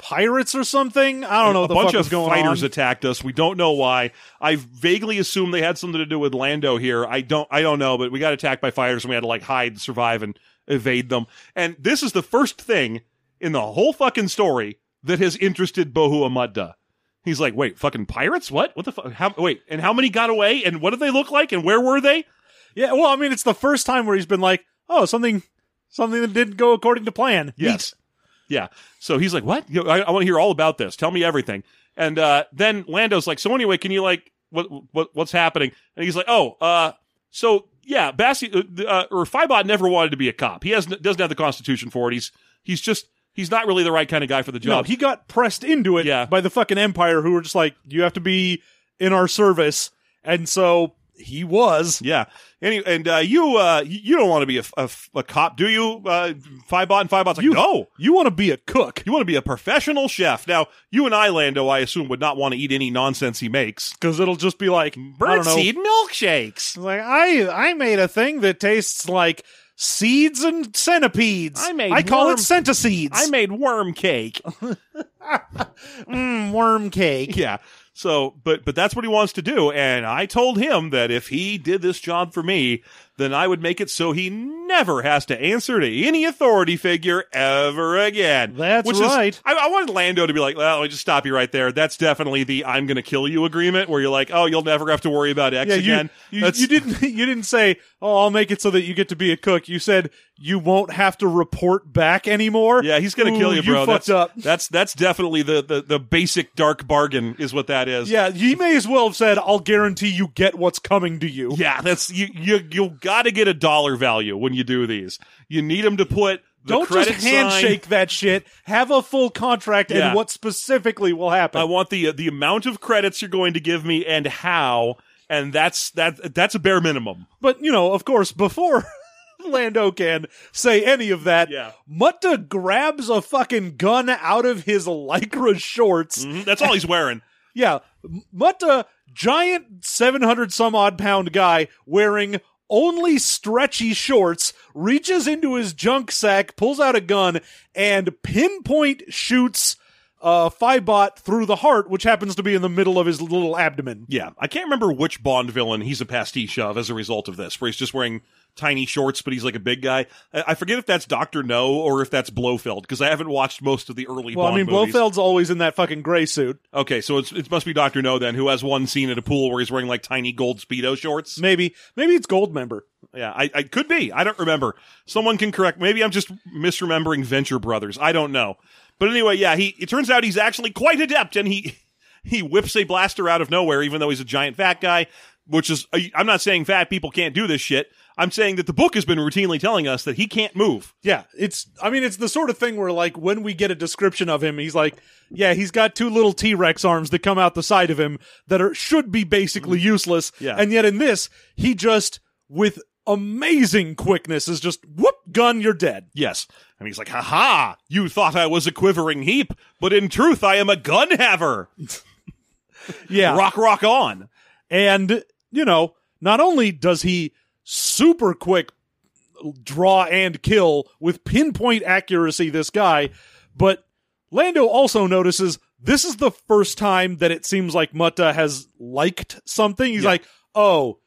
Speaker 3: Pirates or something? I don't know what
Speaker 2: a
Speaker 3: the
Speaker 2: bunch
Speaker 3: fuck
Speaker 2: of fighters
Speaker 3: on.
Speaker 2: attacked us. We don't know why. I vaguely assume they had something to do with Lando here. I don't. I don't know, but we got attacked by fighters, and we had to like hide, survive, and evade them. And this is the first thing in the whole fucking story that has interested Bohua Mutta. He's like, wait, fucking pirates? What? What the fuck? How, wait, and how many got away? And what did they look like? And where were they?
Speaker 3: Yeah, well, I mean, it's the first time where he's been like, "Oh, something, something that didn't go according to plan."
Speaker 2: Yes. Yeah. So he's like, what? You know, I, I want to hear all about this. Tell me everything. And uh, then Lando's like, so anyway, can you like, what, what what's happening? And he's like, oh, uh, so yeah, Bassi uh, uh, or Phibot never wanted to be a cop. He has doesn't have the constitution for it. He's he's just he's not really the right kind of guy for the job.
Speaker 3: No, he got pressed into it
Speaker 2: Yeah.
Speaker 3: by the fucking Empire, who were just like, "You have to be in our service," and so he was.
Speaker 2: yeah. Any, and uh, you uh, you don't want to be a, a, a cop, do you? Uh, and Phibot's like,
Speaker 3: You-
Speaker 2: no.
Speaker 3: You want to be a cook
Speaker 2: You want to be a professional chef. Now, you and I, Lando, I assume, would not want to eat any nonsense he makes.
Speaker 3: because it'll just be like, I
Speaker 2: milkshakes.
Speaker 3: Like I, I made a thing that tastes like seeds and centipedes.
Speaker 2: I made
Speaker 3: I call
Speaker 2: worm-
Speaker 3: it centiseeds.
Speaker 2: I made worm cake. [LAUGHS] [LAUGHS]
Speaker 3: mm, worm cake.
Speaker 2: yeah. So, but but that's what he wants to do, and I told him that if he did this job for me, then I would make it so he never has to answer to any authority figure ever again.
Speaker 3: That's
Speaker 2: Which
Speaker 3: right.
Speaker 2: Is, I, I wanted Lando to be like, "Well, let me just stop you right there." That's definitely the "I'm going to kill you" agreement, where you're like, "Oh, you'll never have to worry about X
Speaker 3: Yeah, you,
Speaker 2: again."
Speaker 3: you, you didn't [LAUGHS] you didn't say, "Oh, I'll make it so that you get to be a cook." You said you won't have to report back anymore.
Speaker 2: Yeah, he's gonna kill you, bro.
Speaker 3: fucked
Speaker 2: that's,
Speaker 3: up.
Speaker 2: That's that's definitely the, the the basic dark bargain is what that is.
Speaker 3: Yeah, you may as well have said, "I'll guarantee you get what's coming to you."
Speaker 2: Yeah, that's you. You you got to get a dollar value when you do these. You need them to put. The
Speaker 3: Don't just handshake
Speaker 2: sign.
Speaker 3: that shit. Have a full contract
Speaker 2: Yeah.
Speaker 3: and what specifically will happen.
Speaker 2: I want the the amount of credits you're going to give me and how, and that's that that's a bare minimum.
Speaker 3: but you know, of course, before Lando can say any of that,
Speaker 2: Yeah.
Speaker 3: Mutta grabs a fucking gun out of his lycra shorts.
Speaker 2: Mhm, That's all he's wearing. [LAUGHS]
Speaker 3: Yeah, Mutta, giant 700 some odd pound guy wearing only stretchy shorts, reaches into his junk sack, pulls out a gun, and pinpoint shoots uh, Phibot through the heart, which happens to be in the middle of his little abdomen.
Speaker 2: Yeah, I can't remember which Bond villain he's a pastiche of as a result of this, where he's just wearing tiny shorts, but he's like a big guy. I I forget if that's Doctor No or if that's Blofeld because I haven't watched most of the early.
Speaker 3: Well, I mean,
Speaker 2: movies.
Speaker 3: Blofeld's always in that fucking gray suit.
Speaker 2: Okay, so it's it must be Doctor No then, who has one scene at a pool where he's wearing like tiny gold speedo shorts.
Speaker 3: Maybe, maybe it's Goldmember.
Speaker 2: Yeah, I, I could be. I don't remember. Someone can correct. Maybe I'm just misremembering Venture Brothers. I don't know. But anyway, yeah, he. It turns out he's actually quite adept, and he [LAUGHS] he whips a blaster out of nowhere, even though he's a giant fat guy. Which is, I'm not saying fat people can't do this shit. I'm saying that the book has been routinely telling us that he can't move.
Speaker 3: Yeah, it's. I mean, it's the sort of thing where, like, when we get a description of him, he's like, "Yeah, he's got two little T Rex arms that come out the side of him that are should be basically mm-hmm. useless."
Speaker 2: Yeah.
Speaker 3: and yet in this, he just with amazing quickness is just whoop gun, you're dead.
Speaker 2: Yes. And he's like, ha ha, you thought I was a quivering heap, but in truth I am a gun haver. [LAUGHS]
Speaker 3: Yeah,
Speaker 2: Rock, rock on.
Speaker 3: and you know, not only does he super quick draw and kill with pinpoint accuracy this guy, but Lando also notices this is the first time that it seems like Mutta has liked something. He's
Speaker 2: Yeah.
Speaker 3: like, "Oh,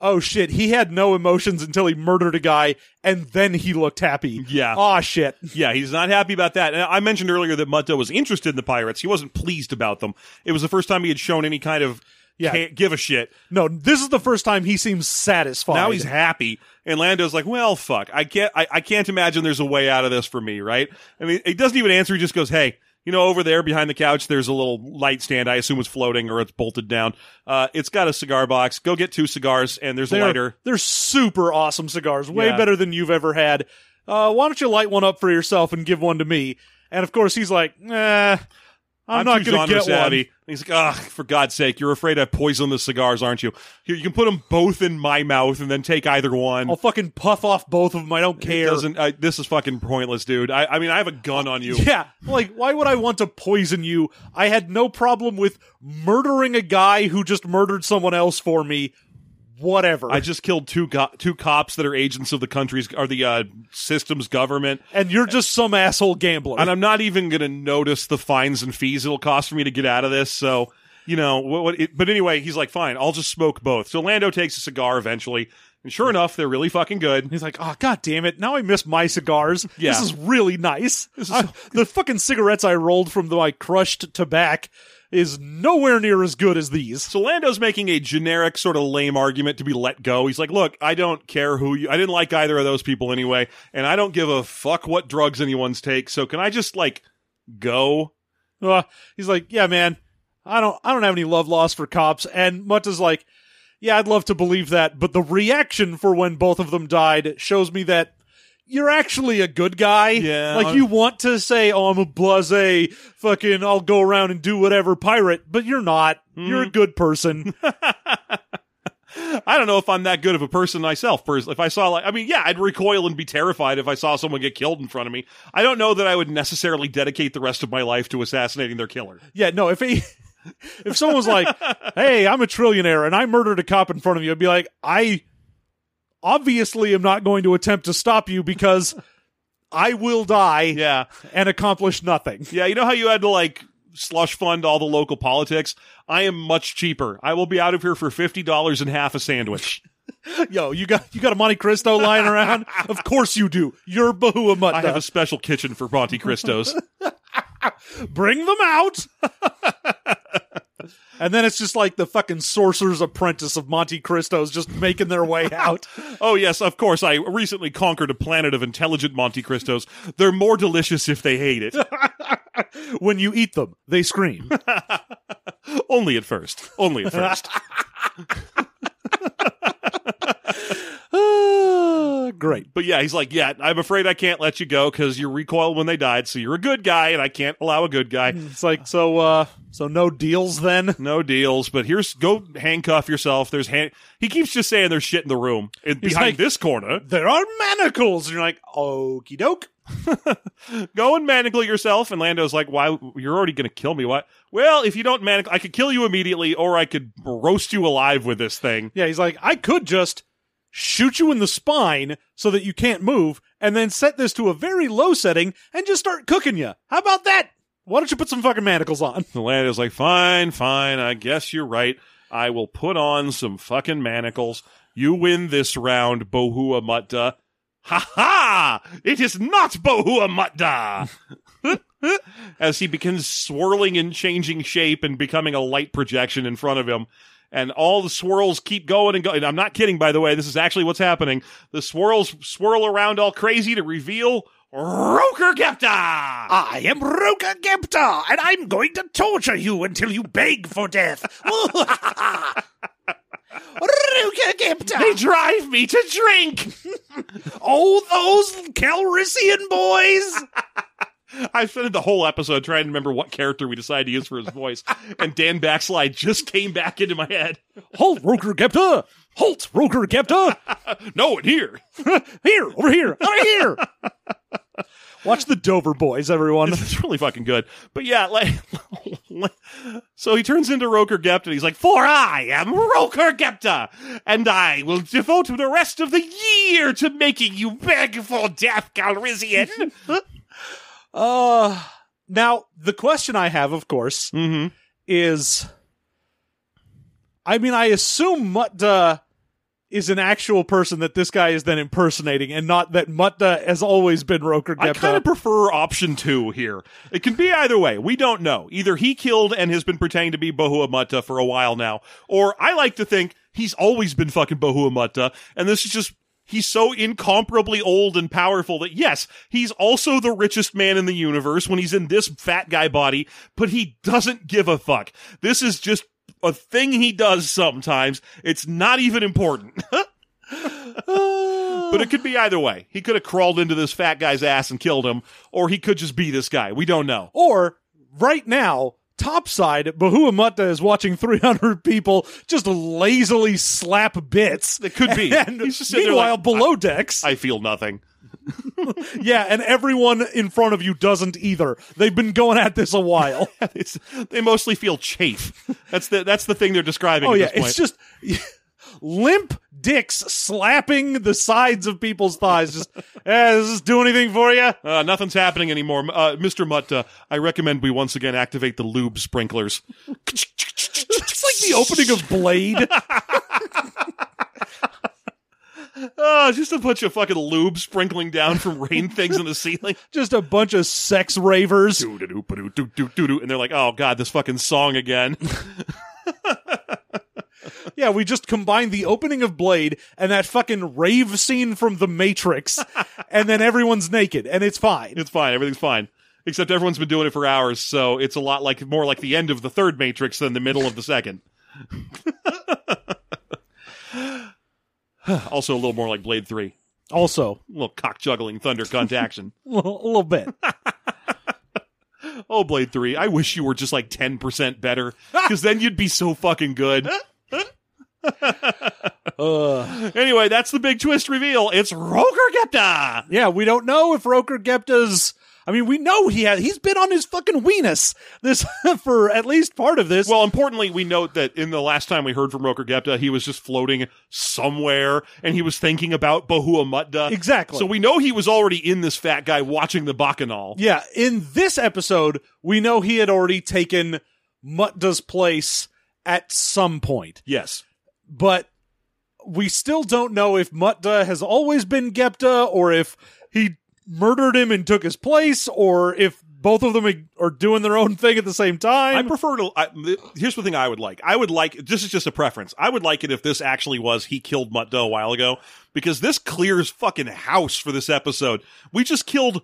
Speaker 3: oh shit, he had no emotions until he murdered a guy and then he looked happy."
Speaker 2: Yeah.
Speaker 3: Aw shit.
Speaker 2: Yeah, he's not happy about that. And I mentioned earlier that Mutta was interested in the pirates. He wasn't pleased about them. It was the first time he had shown any kind of
Speaker 3: Yeah.
Speaker 2: can't give a shit.
Speaker 3: No, this is the first time he seems satisfied.
Speaker 2: Now he's happy, and Lando's like, "Well, fuck, I can't, I, I can't imagine there's a way out of this for me, right?" I mean, he doesn't even answer. He just goes, "Hey, you know, over there behind the couch, there's a little light stand. I assume it's floating or it's bolted down. Uh, it's got a cigar box. Go get two cigars, and there's a
Speaker 3: They're,
Speaker 2: lighter."
Speaker 3: they're super awesome cigars, way
Speaker 2: Yeah.
Speaker 3: better than you've ever had. Uh, why don't you light one up for yourself and give one to me? And of course, he's like, nah, I'm, not going to get
Speaker 2: savvy.
Speaker 3: one.
Speaker 2: And he's like, "Ugh, for God's sake, you're afraid I poison the cigars, aren't you? Here, you can put them both in my mouth and then take either one."
Speaker 3: I'll fucking puff off both of them. I don't
Speaker 2: It
Speaker 3: care.
Speaker 2: doesn't. I, this is fucking pointless, dude. I, I mean, I have a gun on you.
Speaker 3: Yeah, like why would I want to poison you? I had no problem with murdering a guy who just murdered someone else for me. Whatever.
Speaker 2: I just killed two go- two cops that are agents of the country's or the uh, system's government,
Speaker 3: and you're just some asshole gambler.
Speaker 2: and I'm not even going to notice the fines and fees it'll cost for me to get out of this. So, you know, what? what it, but anyway, he's like, fine, I'll just smoke both. So Lando takes a cigar eventually, and sure enough, they're really fucking good.
Speaker 3: He's like, oh god damn it! Now I miss my cigars.
Speaker 2: Yeah.
Speaker 3: This is really nice.
Speaker 2: This is
Speaker 3: I- the fucking cigarettes I rolled from the, my crushed tobacco is nowhere near as good as these.
Speaker 2: So Lando's making a generic sort of lame argument to be let go. He's like, "Look, I don't care who you. I didn't like either of those people anyway, and I don't give a fuck what drugs anyone's take. So can I just like go?"
Speaker 3: Uh, he's like, yeah, man, I don't, I don't have any love lost for cops. And Mutta's like, yeah, I'd love to believe that, but the reaction for when both of them died shows me that you're actually a good guy.
Speaker 2: Yeah.
Speaker 3: like you want to say, oh, I'm a blasé, fucking, I'll go around and do whatever pirate, but you're not. Hmm. You're a good person. [LAUGHS]
Speaker 2: I don't know if I'm that good of a person myself. If I saw like, I mean, yeah, I'd recoil and be terrified if I saw someone get killed in front of me. I don't know that I would necessarily dedicate the rest of my life to assassinating their killer.
Speaker 3: yeah, no, if he. [LAUGHS] If someone was like, "Hey, I'm a trillionaire and I murdered a cop in front of you," I'd be like, "I obviously am not going to attempt to stop you because I will die
Speaker 2: Yeah,
Speaker 3: and accomplish nothing.
Speaker 2: yeah. You know how you had to like slush fund all the local politics? I am much cheaper. I will be out of here for fifty dollars and half a sandwich. [LAUGHS]
Speaker 3: Yo, you got you got a Monte Cristo lying around? [LAUGHS] of course you do. You're Bahua Mutt.
Speaker 2: I have a special kitchen for Monte Cristos. [LAUGHS]
Speaker 3: Bring them out. And then it's just like the fucking sorcerer's apprentice of Monte Cristo's just making their way [LAUGHS] out.
Speaker 2: oh yes, of course. I recently conquered a planet of intelligent Monte Cristos. They're more delicious if they hate it. [LAUGHS]
Speaker 3: when you eat them, they scream. [LAUGHS]
Speaker 2: Only at first. Only at first.
Speaker 3: Ah, Great.
Speaker 2: But yeah, he's like, yeah, I'm afraid I can't let you go because you recoiled when they died. So you're a good guy, and I can't allow a good guy.
Speaker 3: It's like so. uh So no deals then. [LAUGHS]
Speaker 2: No deals. But here's go handcuff yourself. There's hand. He keeps just saying there's shit in the room in, behind
Speaker 3: like-
Speaker 2: this corner.
Speaker 3: There are manacles, and you're like, okie doke. [LAUGHS]
Speaker 2: Go and manacle yourself. And Lando's like, why? You're already gonna kill me. What? Well, if you don't manacle, I could kill you immediately, or I could roast you alive with this thing.
Speaker 3: Yeah, he's like, I could just shoot you in the spine so that you can't move, and then set this to a very low setting and just start cooking you. How about that? Why don't you put some fucking manacles on? [LAUGHS]
Speaker 2: The land is like, fine, fine. I guess you're right. I will put on some fucking manacles. You win this round, Bohua Mutta. Ha ha! It is not Bohua Mutta! [LAUGHS] As he begins swirling and changing shape and becoming a light projection in front of him. And all the swirls keep going and going. I'm not kidding, by the way. This is actually what's happening. The swirls swirl around all crazy to reveal Rokur Gepta!
Speaker 3: I am Rokur Gepta, and I'm going to torture you until you beg for death. [LAUGHS] Rokur Gepta.
Speaker 2: They drive me to drink. [LAUGHS]
Speaker 3: oh, those Calrissian boys. [LAUGHS] [LAUGHS]
Speaker 2: I spent the whole episode trying to remember what character we decided to use for his voice, and Dan Backslide just came back into my head.
Speaker 3: Halt, Rokur Gepta. Halt, Rokur Gepta. [LAUGHS]
Speaker 2: No, and here. [LAUGHS]
Speaker 3: Here, over here, over here. Watch the Dover boys, everyone.
Speaker 2: It's really fucking good. But yeah, like, so he turns into Rokur Gepta. And he's like, "For I am Rokur Gepta, and I will devote the rest of the year to making you beg for death, Calrissian."
Speaker 3: Uh, now the question I have, of course,
Speaker 2: mm-hmm.
Speaker 3: is, I mean, I assume Mutta is an actual person that this guy is then impersonating, and not that Mutta has always been Rokur
Speaker 2: I kind of prefer option two here. It can be either way. We don't know. Either he killed and has been pretending to be Bohua Mutta for a while now, or I like to think he's always been fucking Bohua Mutta, and this is just he's so incomparably old and powerful that yes, he's also the richest man in the universe when he's in this fat guy body, but he doesn't give a fuck. This is just a thing he does sometimes. It's not even important. [LAUGHS] But it could be either way. He could have crawled into this fat guy's ass and killed him, or he could just be this guy. We don't know.
Speaker 3: or right now, topside, Bahua Mutta is watching 300 people just lazily slap bits.
Speaker 2: It could be.
Speaker 3: And
Speaker 2: He's just sitting there
Speaker 3: meanwhile,
Speaker 2: like,
Speaker 3: below decks,
Speaker 2: I feel nothing. [LAUGHS]
Speaker 3: yeah, and everyone in front of you doesn't either. They've been going at this a while. [LAUGHS]
Speaker 2: They mostly feel chafe. That's the that's the thing they're describing.
Speaker 3: oh
Speaker 2: at
Speaker 3: yeah,
Speaker 2: this point.
Speaker 3: it's just [LAUGHS] limp dicks slapping the sides of people's thighs. Just, [LAUGHS] eh, does this do anything for you?
Speaker 2: Uh, nothing's happening anymore. Uh, Mr. Mutta, I recommend we once again activate the lube sprinklers.
Speaker 3: It's like the opening of Blade. [LAUGHS]
Speaker 2: Oh, just a bunch of fucking lube sprinkling down from rain things in the ceiling. [LAUGHS]
Speaker 3: just a bunch of sex ravers.
Speaker 2: And they're like, oh god, this fucking song again. [LAUGHS]
Speaker 3: Yeah, we just combined the opening of Blade and that fucking rave scene from The Matrix, [LAUGHS] and then everyone's naked, and it's fine.
Speaker 2: It's fine. Everything's fine. Except everyone's been doing it for hours, so it's a lot like more like the end of the third Matrix than the middle of the second. [LAUGHS] also, a little more like Blade Three.
Speaker 3: Also,
Speaker 2: A little cock juggling thunder cunt action.
Speaker 3: a little, a little bit.
Speaker 2: Oh, Blade 3, I wish you were just like 10% better, because then you'd be so fucking good.
Speaker 3: Uh, [LAUGHS]
Speaker 2: Anyway, that's the big twist reveal. It's Rokur Gepta!
Speaker 3: yeah, we don't know if Rokur Gepta's. I mean, we know he has. He's been on his fucking weenus this [LAUGHS] for at least part of this.
Speaker 2: Well, importantly, we note that in the last time we heard from Rokur Gepta, he was just floating somewhere, and he was thinking about Bohua Mutta.
Speaker 3: exactly.
Speaker 2: So we know he was already in this fat guy watching the Bacchanal.
Speaker 3: Yeah, in this episode, we know he had already taken Mutta's place at some point,
Speaker 2: Yes.
Speaker 3: but we still don't know if Mutta has always been Gepta or if he murdered him and took his place or if both of them are doing their own thing at the same time.
Speaker 2: I prefer to. I, here's the thing I would like. I would like. This is just a preference. I would like it if this actually was he killed Mutta a while ago because this clears fucking house for this episode. We just killed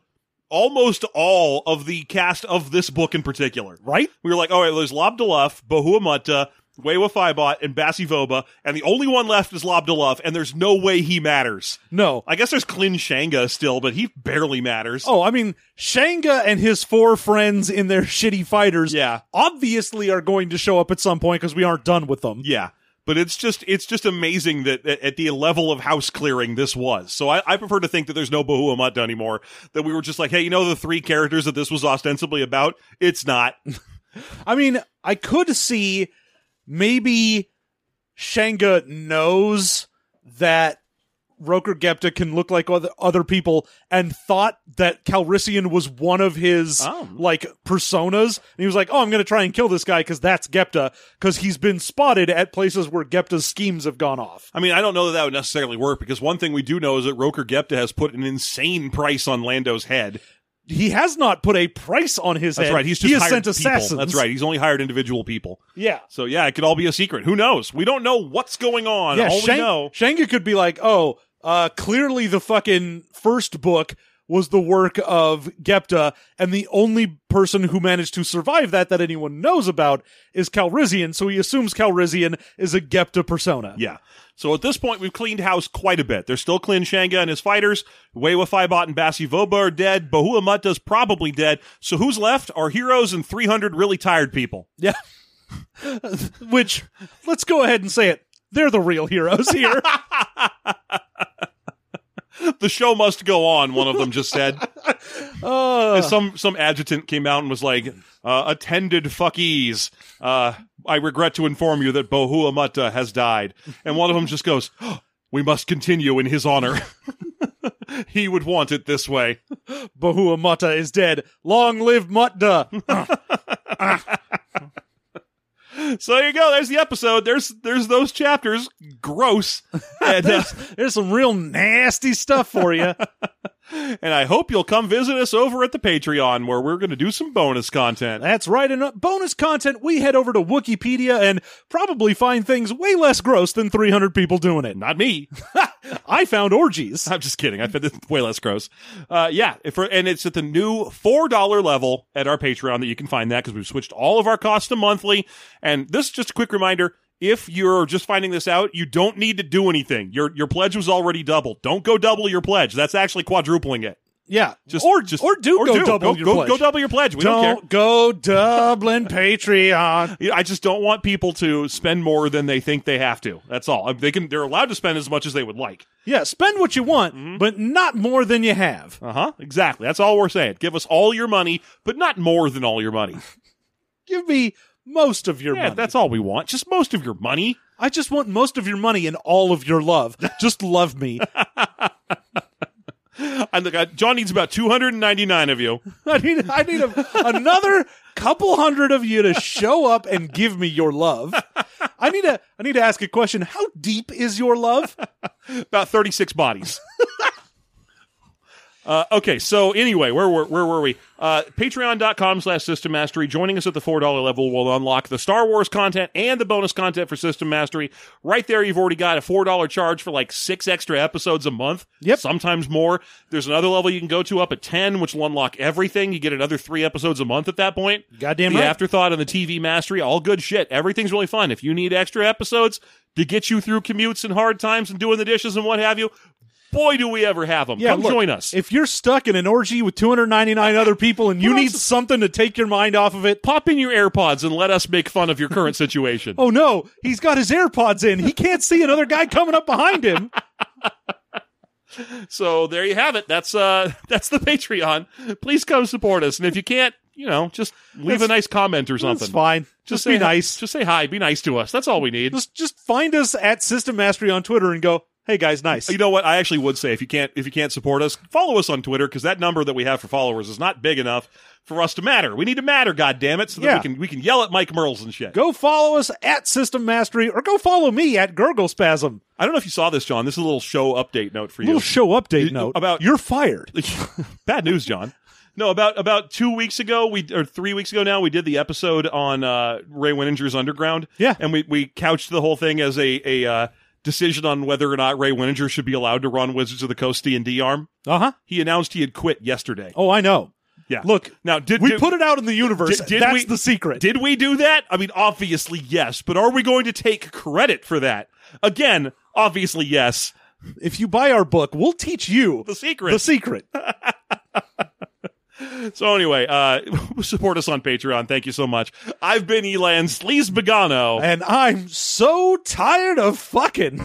Speaker 2: almost all of the cast of this book in particular.
Speaker 3: right?
Speaker 2: We were like, all right, there's Lob Deluf, Bohua Mutta, Wewa Phibot, and Bassi Voba, and the only one left is Lob and there's no way he matters.
Speaker 3: No.
Speaker 2: I guess there's Klyn Shanga still, but he barely matters.
Speaker 3: Oh, I mean, Shanga and his four friends in their [LAUGHS] shitty fighters
Speaker 2: Yeah.
Speaker 3: obviously are going to show up at some point because we aren't done with them.
Speaker 2: Yeah. But it's just it's just amazing that at the level of house clearing this was. So I, I prefer to think that there's no Mutta anymore. That we were just like, hey, you know the three characters that this was ostensibly about? It's not. [LAUGHS]
Speaker 3: I mean, I could see maybe Shanga knows that Rokur Gepta can look like other, other people and thought that Calrissian was one of his
Speaker 2: Oh.
Speaker 3: like personas. And he was like, "Oh, I'm going to try and kill this guy because that's Gepta because he's been spotted at places where Gepta's schemes have gone off."
Speaker 2: I mean, I don't know that that would necessarily work because one thing we do know is that Rokur Gepta has put an insane price on Lando's head.
Speaker 3: He has not put a price on his
Speaker 2: That's
Speaker 3: head.
Speaker 2: right. He's just
Speaker 3: he has
Speaker 2: hired
Speaker 3: sent
Speaker 2: people.
Speaker 3: assassins.
Speaker 2: That's right. He's only hired individual people.
Speaker 3: Yeah.
Speaker 2: So yeah, it could all be a secret. Who knows? We don't know what's going on.
Speaker 3: Yeah,
Speaker 2: all
Speaker 3: Shang-
Speaker 2: we know.
Speaker 3: Shanga could be like, oh, uh, clearly the fucking first book was the work of Gepta, and the only person who managed to survive that that anyone knows about is Calrissian, so he assumes Calrissian is a Gepta persona.
Speaker 2: Yeah. So at this point, we've cleaned house quite a bit. There's still Klyn Shanga and his fighters. Wewa Faibot and Basi Voba are dead. Bahua Muta's probably dead. So who's left? Our heroes and 300 really tired people.
Speaker 3: Yeah. [LAUGHS] Which, let's go ahead and say it. They're the real heroes here. [LAUGHS]
Speaker 2: The show must go on, one of them just said. [LAUGHS]
Speaker 3: Uh,
Speaker 2: some some adjutant came out and was like, uh, attended fuckies. Uh, I regret to inform you that Bohua Mutta has died. And one of them just goes, we must continue in his honor. [LAUGHS] he would want it this way.
Speaker 3: Bahua Mutta is dead. Long live Mutta. [LAUGHS] [LAUGHS]
Speaker 2: So there you go. There's the episode. There's there's those chapters. Gross. [LAUGHS] And, uh,
Speaker 3: There's some real nasty stuff for you. [LAUGHS]
Speaker 2: and I hope you'll come visit us over at the Patreon where we're going to do some bonus content.
Speaker 3: That's right. And uh, bonus content, we head over to Wikipedia and probably find things way less gross than 300 people doing it.
Speaker 2: Not me. [LAUGHS]
Speaker 3: I found orgies.
Speaker 2: I'm just kidding. I found it's way less gross. Uh, yeah, and it's at the new four dollar level at our Patreon that you can find that because we've switched all of our costs to monthly. And this is just a quick reminder: if you're just finding this out, you don't need to do anything. Your your pledge was already doubled. Don't go double your pledge. That's actually quadrupling it.
Speaker 3: Yeah.
Speaker 2: Just
Speaker 3: or,
Speaker 2: just
Speaker 3: or do go double
Speaker 2: go,
Speaker 3: your
Speaker 2: go,
Speaker 3: pledge.
Speaker 2: go double your pledge. We don't.
Speaker 3: Don't go Dublin Patreon. [LAUGHS]
Speaker 2: I just don't want people to spend more than they think they have to. That's all. They can. They're allowed to spend as much as they would like.
Speaker 3: Yeah, spend what you want,
Speaker 2: Mm-hmm.
Speaker 3: but not more than you have.
Speaker 2: Uh huh. Exactly. That's all we're saying. Give us all your money, but not more than all your money. [LAUGHS]
Speaker 3: Give me most of your
Speaker 2: Yeah,
Speaker 3: money.
Speaker 2: that's all we want. Just most of your money.
Speaker 3: I just want most of your money and all of your love. [LAUGHS] Just love me.
Speaker 2: And the guy, John needs about 299 of you. [LAUGHS]
Speaker 3: I need I need a, another couple hundred of you to show up and give me your love. I need to I need to ask a question. How deep is your love? [LAUGHS]
Speaker 2: About 36 bodies. Uh, okay, so anyway, where were where were we? Uh, Patreon.com slash System Mastery. Joining us at the four dollar level will unlock the Star Wars content and the bonus content for System Mastery. Right there, you've already got a four dollar charge for like six extra episodes a month.
Speaker 3: Yep.
Speaker 2: sometimes more. There's another level you can go to up at ten, which will unlock everything. You get another three episodes a month at that point.
Speaker 3: Goddamn
Speaker 2: the
Speaker 3: right.
Speaker 2: afterthought and the TV mastery, all good shit. Everything's really fun. If you need extra episodes to get you through commutes and hard times and doing the dishes and what have you, boy, do we ever have them.
Speaker 3: Yeah,
Speaker 2: Come
Speaker 3: look,
Speaker 2: join us.
Speaker 3: If you're stuck in an orgy with 299 other people and you need something to take your mind off of it,
Speaker 2: Pop in your AirPods and let us make fun of your current situation. [LAUGHS]
Speaker 3: oh no, he's got his AirPods in. He can't see another guy coming up behind him. [LAUGHS]
Speaker 2: So there you have it. That's uh that's the Patreon. Please come support us. And if you can't, you know, just leave a nice comment or something.
Speaker 3: That's fine. Just, be
Speaker 2: say hi-
Speaker 3: nice.
Speaker 2: Just say hi. Be nice to us. That's all we need.
Speaker 3: Just just find us at System Mastery on Twitter and go, "Hey guys, nice."
Speaker 2: You know what? I actually would say if you can't if you can't support us, follow us on Twitter because that number that we have for followers is not big enough for us to matter. We need to matter, God damn it, so that
Speaker 3: Yeah.
Speaker 2: we can we can yell at Mike Mearls and shit.
Speaker 3: Go follow us at System Mastery or go follow me at Gurgle Spasm.
Speaker 2: I don't know if you saw this, John. This is a little show update note for you.
Speaker 3: Little show update
Speaker 2: You-
Speaker 3: note
Speaker 2: about-
Speaker 3: you're fired. [LAUGHS]
Speaker 2: Bad news, John. No, about about two weeks ago, we or three weeks ago now, we did the episode on uh, Ray Winninger's Underground.
Speaker 3: Yeah.
Speaker 2: and we we couched the whole thing as a a uh, decision on whether or not Ray Winninger should be allowed to run Wizards of the Coast D and D arm.
Speaker 3: Uh huh.
Speaker 2: He announced he had quit yesterday.
Speaker 3: Oh, I know.
Speaker 2: Yeah.
Speaker 3: Look,
Speaker 2: now did
Speaker 3: we
Speaker 2: did,
Speaker 3: put it out in the universe.
Speaker 2: Did- did
Speaker 3: That's
Speaker 2: we-
Speaker 3: the secret.
Speaker 2: Did we do that? I mean, obviously yes, but are we going to take credit for that? Again, obviously yes.
Speaker 3: if you buy our book, we'll teach you
Speaker 2: The secret.
Speaker 3: the secret. [LAUGHS]
Speaker 2: So anyway, uh, [LAUGHS] support us on Patreon. Thank you so much. I've been Elan Sleaze Begano.
Speaker 3: and I'm so tired of fucking.